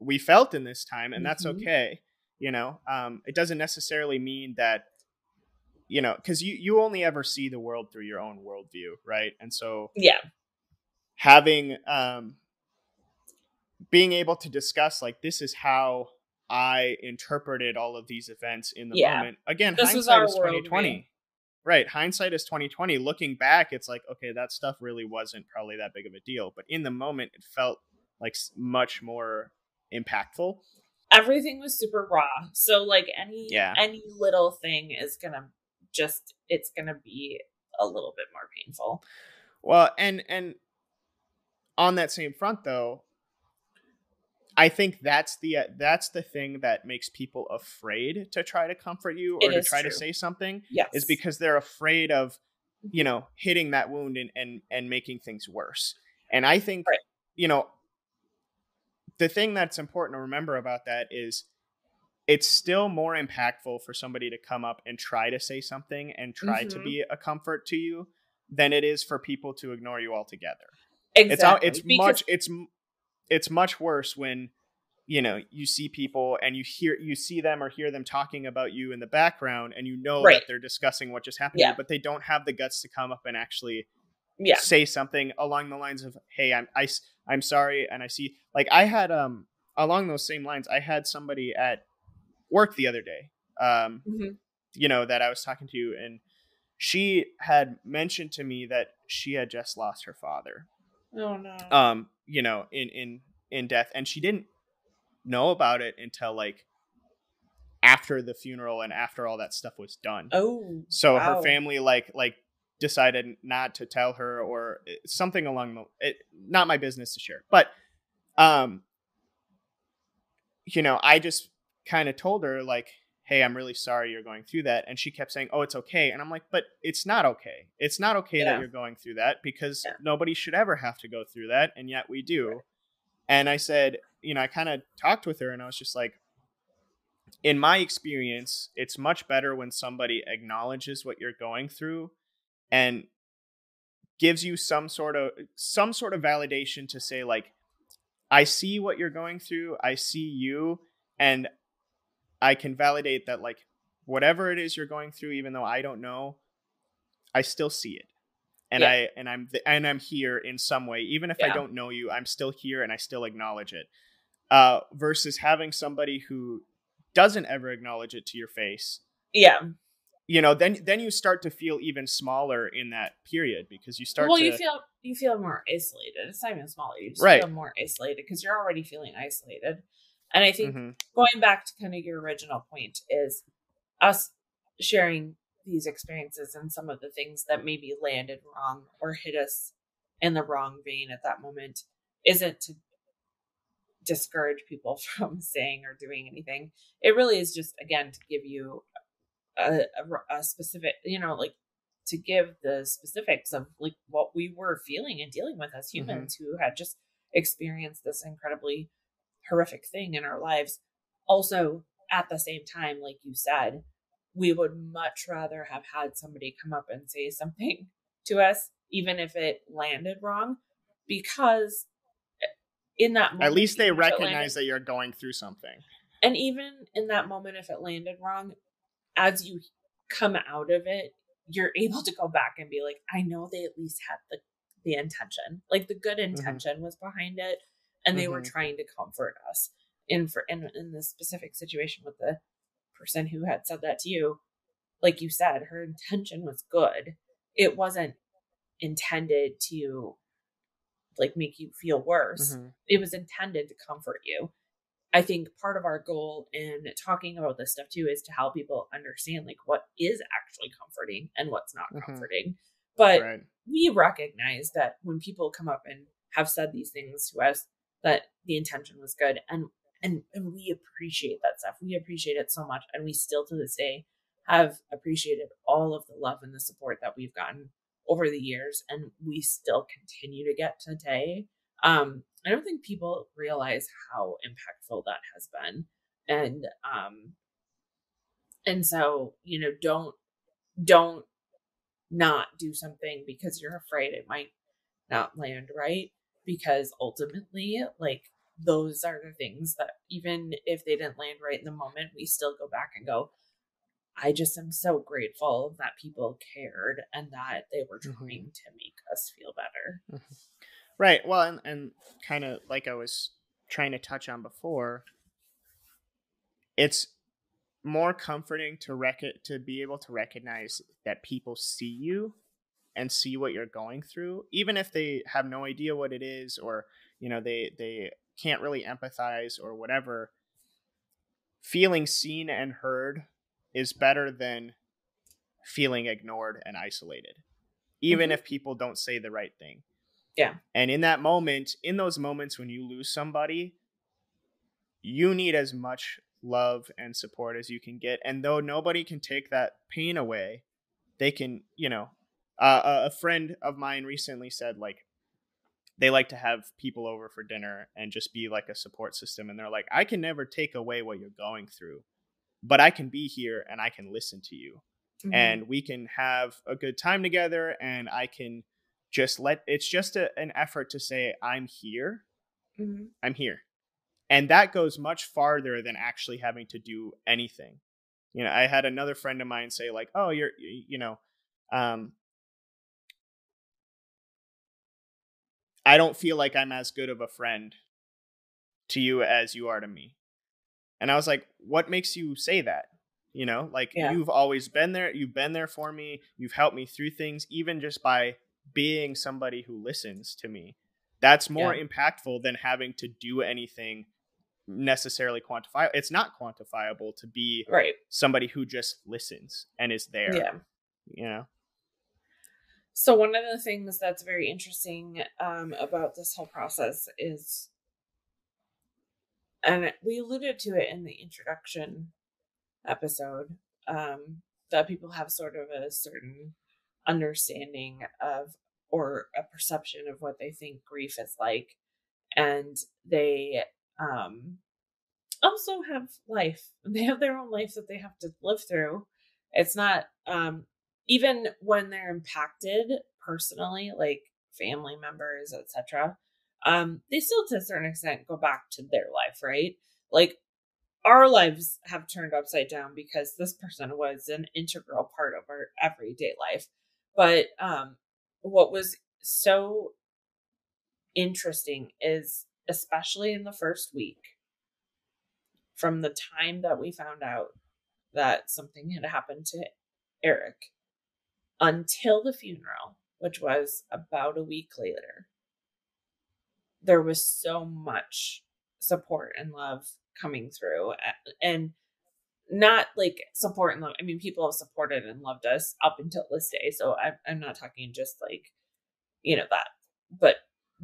we felt in this time and mm-hmm. that's okay you know? Um, it doesn't necessarily mean that you know because you you only ever see the world through your own worldview right? And so yeah. having um being able to discuss like this is how i interpreted all of these events in the yeah. moment again this hindsight is 2020 right hindsight is 2020 looking back it's like okay that stuff really wasn't probably that big of a deal but in the moment it felt like much more impactful everything was super raw. So like any yeah. any little thing is gonna just it's gonna be a little bit more painful. Well, and and on that same front though, I think that's the uh, that's the thing that makes people afraid to try to comfort you or to try true. to say something. Yes. Is because they're afraid of, you know, hitting that wound and and, and making things worse. And I think right. you know, the thing that's important to remember about that is it's still more impactful for somebody to come up and try to say something and try mm-hmm. to be a comfort to you than it is for people to ignore you altogether. Exactly. It's it's because- much it's it's much worse when you know you see people and you hear you see them or hear them talking about you in the background and you know right. that they're discussing what just happened yeah. but they don't have the guts to come up and actually yeah. say something along the lines of hey i'm I, i'm sorry and i see like i had um along those same lines i had somebody at work the other day um mm-hmm. you know that i was talking to and she had mentioned to me that she had just lost her father oh no um you know in in in death and she didn't know about it until like after the funeral and after all that stuff was done. Oh. So wow. her family like like decided not to tell her or eh, something along the it, not my business to share but um you know i just kind of told her like hey i'm really sorry you're going through that and she kept saying oh it's okay and i'm like but it's not okay it's not okay yeah. that you're going through that because yeah. nobody should ever have to go through that and yet we do right. and i said you know i kind of talked with her and i was just like in my experience it's much better when somebody acknowledges what you're going through and gives you some sort of some sort of validation to say like I see what you're going through, I see you and I can validate that like whatever it is you're going through even though I don't know, I still see it. And yeah. I and I'm th- and I'm here in some way even if yeah. I don't know you, I'm still here and I still acknowledge it. Uh versus having somebody who doesn't ever acknowledge it to your face. Yeah you know then then you start to feel even smaller in that period because you start well to, you feel you feel more isolated it's not even smaller you just Right. feel more isolated because you're already feeling isolated and i think Mhm. going back to kind of your original point is us sharing these experiences and some of the things that maybe landed wrong or hit us in the wrong vein at that moment isn't to discourage people <laughs> from saying or doing anything it really is just again to give you a, a, a specific you know like to give the specifics of like what we were feeling and dealing with as humans who had just experienced this incredibly horrific thing in our lives. Also at the same time like you said we would much rather have had somebody come up and say something <laughs> to us even if it landed wrong because in that moment at least they it landed- recognize that you're going through something. And even in that moment if it landed wrong as you come out of it you're <laughs> able to go back and be like i know they at least had the the intention. Like the good mm-hmm. intention was behind it and they were Mhm. trying to comfort us in for in, in this specific situation with the person who had said that to you like you said her intention was good it wasn't intended to like make you feel worse Mhm. it was intended to comfort you. I think part of our goal in talking about this stuff too is to help people understand like what is actually comforting and what's not Mhm. comforting. But right we recognize that when people come up and have said these things to us that the intention was good and and and we appreciate that stuff. We appreciate it so much and we still to this day have appreciated all of the love and the support that we've gotten over the years and we still continue to get today. Um I don't think people realize how impactful that has been. And um and so, you know, don't don't not do something because you're afraid it might not land right because ultimately like those are the things that even if they didn't land right in the moment we still go back and go i just am so grateful that people cared and that they were Mhm. trying to make us feel better Right. Well, and, and kind of like I was trying to touch on before, it's more comforting to rec- to be able to recognize that people see you and see what you're going through, even if they have no idea what it is or you know they they can't really empathize or whatever. Feeling seen and heard is better than feeling ignored and isolated, even Mhm. if people don't say the right thing. Yeah. And in that moment, in those moments when you lose somebody, you need as much love and support as you can get. And though nobody can take that pain away, they can, you know, uh, a- friend of mine recently said, like, they like to have people over for dinner and just be like a support system. And they're like, I can never take away what you're going through, but I can be here and I can listen to you Mhm. and we can have a good time together and i can just let it's just a, an effort to say i'm here Mhm. i'm here and that goes much farther than actually having to do anything you know i had another friend of mine say like oh you're you know um i don't feel like i'm as good of a friend to you as you are to me. And i was like what makes you say that? You know like Yeah. you've always been there you've been there for me you've helped me through things even just by being somebody who listens to me. That's more Yeah. impactful than having to do anything necessarily quantifiable it's not quantifiable to be right. somebody who just listens and is there yeah. you know So one of the things that's very interesting um, about this whole process is, and we alluded to it in the introduction episode, um, that people have sort of a certain understanding of or a perception of what they think grief is like, and they um, also have life. They have their own life that they have to live through. It's not um, even when they're impacted personally, like family members, etc., um, they still to a certain extent go back to their life, right? Like our lives have turned upside down because this person was an integral part of our everyday life. But um, what was so interesting is, especially in the first week, from the time that we found out that something had happened to Eric until the funeral, which was about a week later. There was so much support and love coming through and not like support and love. I mean, people have supported and loved us up until this day. So I'm, I'm not talking just like, you know, that, but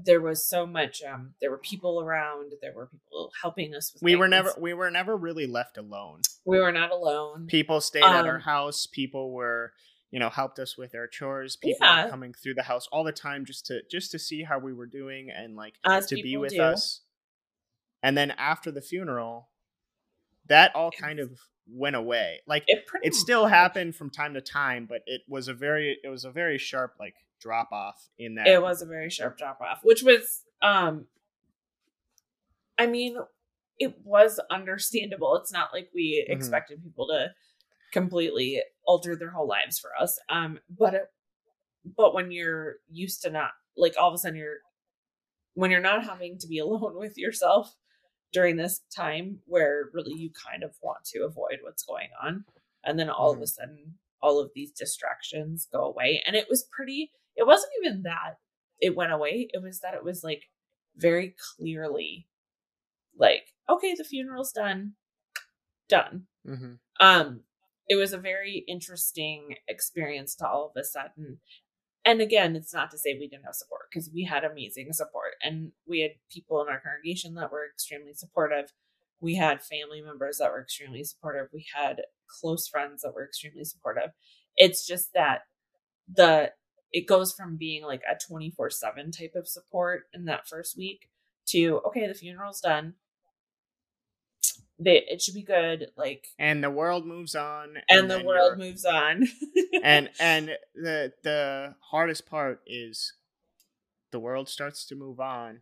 there was so much um there were people around there were people helping us we things. were never we were never really left alone we were not alone people stayed um, at our um, house people were you know helped us with our chores people yeah. coming through the house all the time just to just to see how we were doing and like As to be with do. us and then after the funeral that all kind of went away like it, it still happened from time to time but it was a very it was a very sharp like drop off in that. It was a very sharp drop off, which was, um, I mean, it was understandable. It's not like we mm-hmm. expected people to completely alter their whole lives for us. Um, but it, but when you're used to not like all of a sudden you're when you're not having to be <laughs> alone with yourself during this time where really you kind of want to avoid what's going on and then all mm-hmm. of a mm-hmm. sudden all of these distractions go away and it was pretty it wasn't even that it went away. It was that it was like very clearly like, okay, the funeral's done. Done. Mm-hmm. Um, it was a very interesting experience to all of a sudden. And again, it's not to say we didn't have support because we had amazing support and we had people in our congregation that were extremely supportive. We had family members that were extremely supportive. We had close friends that were extremely supportive. It's just that the it goes from being like a 24 7 type of support in that first week to okay the funeral's done they, it should be good like and the world moves on and, and the world moves on. <laughs> And and the the hardest part is the world starts to move on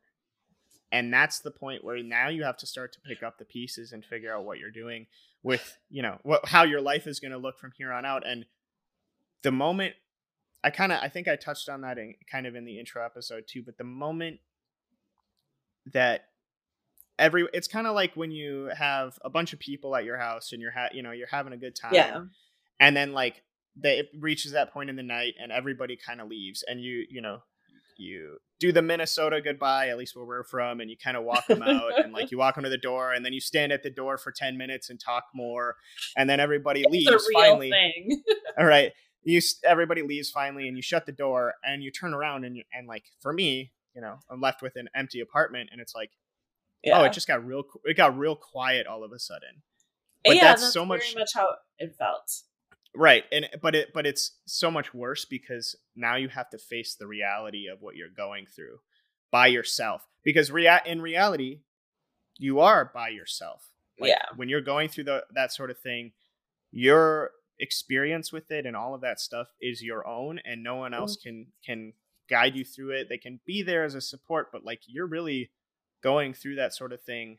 and that's the point where now you have to start to pick up the pieces and figure out what you're doing with you know what how your life is going to look from here on out and the moment I kind of I think I touched on that in kind of in the intro episode too, but the moment that every it's kind of like when you have a bunch of people at your house and you're ha- you know you're having a good time yeah and then like they, it reaches that point in the night and everybody kind of leaves and you you know you do the Minnesota goodbye, at least where we're from, and you kind of walk them out and like <laughs> you walk them to the door and then you stand at the door for 10 minutes and talk more and then everybody it's leaves finally. <laughs> all right you everybody leaves finally and you shut the door and you turn around and you, and like for me you know i'm left with an empty apartment and it's like yeah. oh it just got real it got real quiet all of a sudden. But yeah, that's, that's so much much how it felt. Right and but it but it's so much worse because now you have to face the reality of what you're going through by yourself because rea- in reality you are by yourself. Like, yeah. when you're going through the that sort of thing you're experience with it and all of that stuff is your own and no one else mm-hmm. can can guide you through it. They can be there as a support but like you're really going through that sort of thing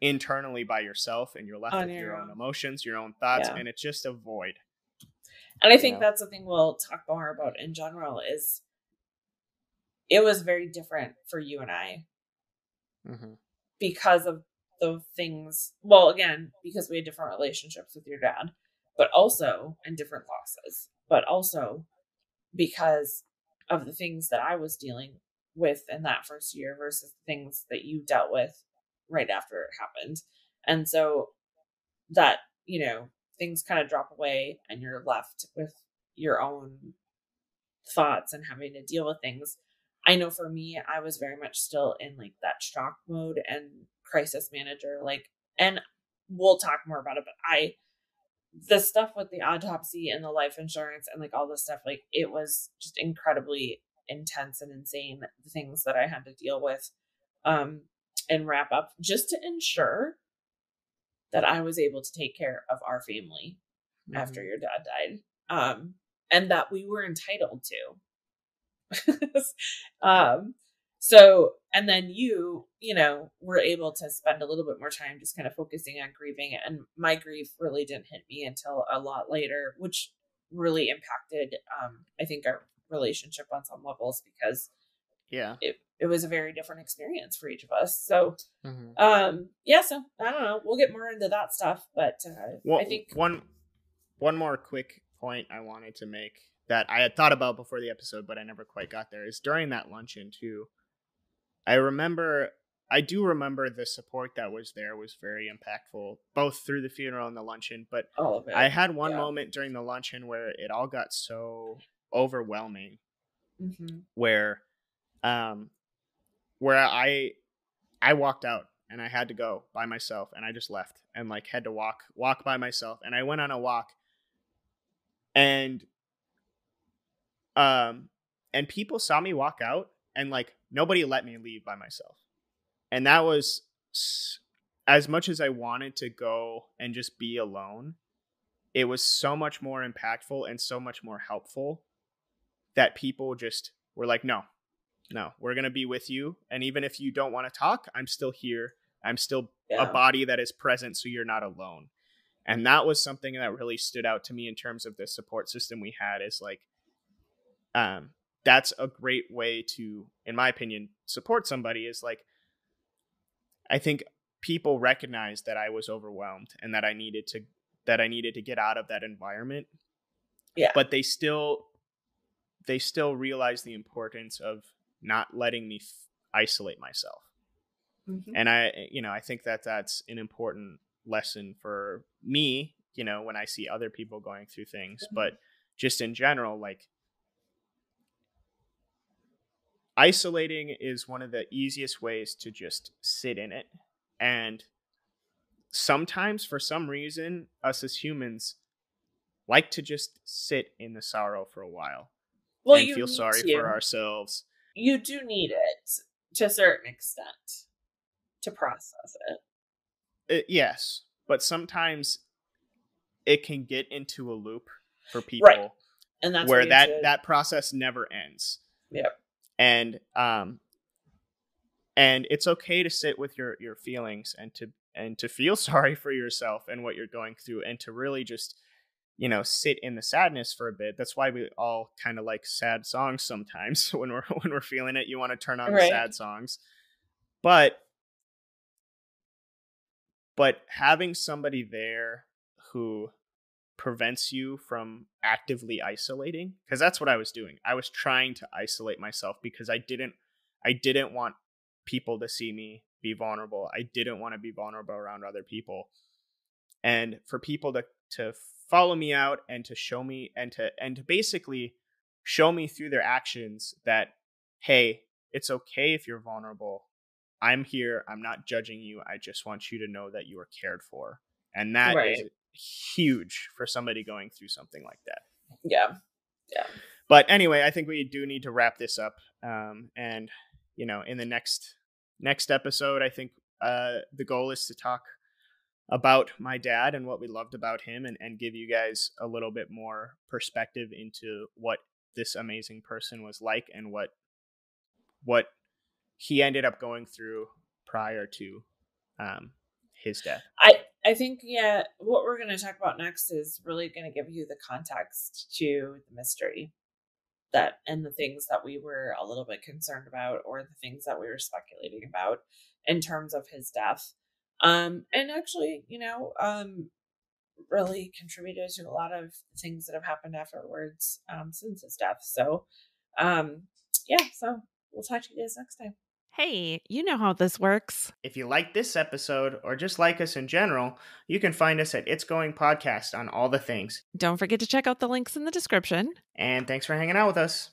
internally by yourself and you're left On with your, your own. own. emotions your own thoughts yeah. and it's just a void and i think you know? that's something we'll talk more about in general is it was very different for you and i mm-hmm. because of the things well again because we had different relationships with your dad but also and different losses, but also because of the things that I was dealing with in that first year versus things that you dealt with right after it happened. And so that, you know, things kind of drop away and you're left with your own thoughts and having to deal with things. I know for me, I was very much still in like that shock mode and crisis manager. Like, and we'll talk more about it, but I the stuff with the autopsy and the life insurance and like all this stuff, like it was just incredibly intense and insane the things that I had to deal with um and wrap up just to ensure that I was able to take care of our family mm-hmm. after your dad died. Um and that we were entitled to. <laughs> um so, and then you, you know, were able to spend a little bit more time just kind of focusing on grieving. And my grief really didn't hit me until a lot later, which really impacted, um, I think, our relationship on some levels because yeah it, it was a very different experience for each of us so mm-hmm. um yeah so i don't know we'll get more into that stuff but uh, well, i think one one more quick point I wanted to make that I had thought about before the episode, but I never quite got there is during that luncheon too. I remember I do remember the support that was there was very impactful, both through the funeral and the luncheon. But all of it. I had one yeah. moment during the luncheon where it all got so overwhelming, hmm where, um, where I, I walked out and I had to go by myself, and I just left and like had to walk walk by myself, and I went on a walk, and, um, and people saw me walk out, and like nobody let me leave by myself. And that was as much as I wanted to go and just be alone, it was so much more impactful and so much more helpful that people just were like, no, no, we're going to be with you. And even if you don't want to talk, I'm still here. I'm still Yeah. a body that is present, so you're not alone. And that was something that really stood out to me in terms of the support system we had is like, um, that's a great way to, in my opinion, support somebody is like, I think people recognized that I was overwhelmed and that I needed to that I needed to get out of that environment. Yeah. But they still they still realize the importance of not letting me f- isolate myself. Mhm. And I you know, I think that that's an important lesson for me, you know, when I see other people going through things, Mhm. but just in general like isolating is one of the easiest ways to just sit in it and sometimes for some reason us as humans like to just sit in the sorrow for a while Well, and you feel sorry to. for ourselves You do need it to a certain extent to process it. Uh, yes but sometimes it can get into a loop for people And that's where that that process never ends Yep. and um and it's okay to sit with your your feelings and to and to feel <laughs> sorry for yourself and what you're going through and to really just you know sit in the sadness for a bit that's why we all kind of like sad songs sometimes <laughs> when we're when we're feeling it you want to turn on the sad songs but but having somebody there who prevents you from actively isolating because that's what I was doing. I was trying to isolate myself because I didn't I didn't want people to see me be vulnerable. I didn't want to be vulnerable around other people. And for people to to follow me out and to show me and to and to basically show me through their actions that hey, it's okay if you're vulnerable. I'm here. I'm not judging you. I just want you to know that you are cared for. And that is Right. huge for somebody going through something like that. Yeah. Yeah. But anyway, I think we do need to wrap this up. Um, and you know, in the next next episode, I think uh, the goal is to talk about my dad and what we loved about him, and and give you guys a little bit more perspective into what this amazing person was like and what what he ended up going through prior to um, his death. I I think yeah, what we're going to talk about next is really going to give you the context to the mystery that and the things that we were a little bit concerned about or the things that we were speculating about in terms of his death. Um and actually, you know, um really contributed to a lot of things that have happened afterwards um since his death. So, um yeah, so we'll talk to you guys next time. Hey, you know how this works. If you like this episode or just like us in general, you can find us at It's Going Podcast on all the things. Don't forget to check out the links in the description. And thanks for hanging out with us.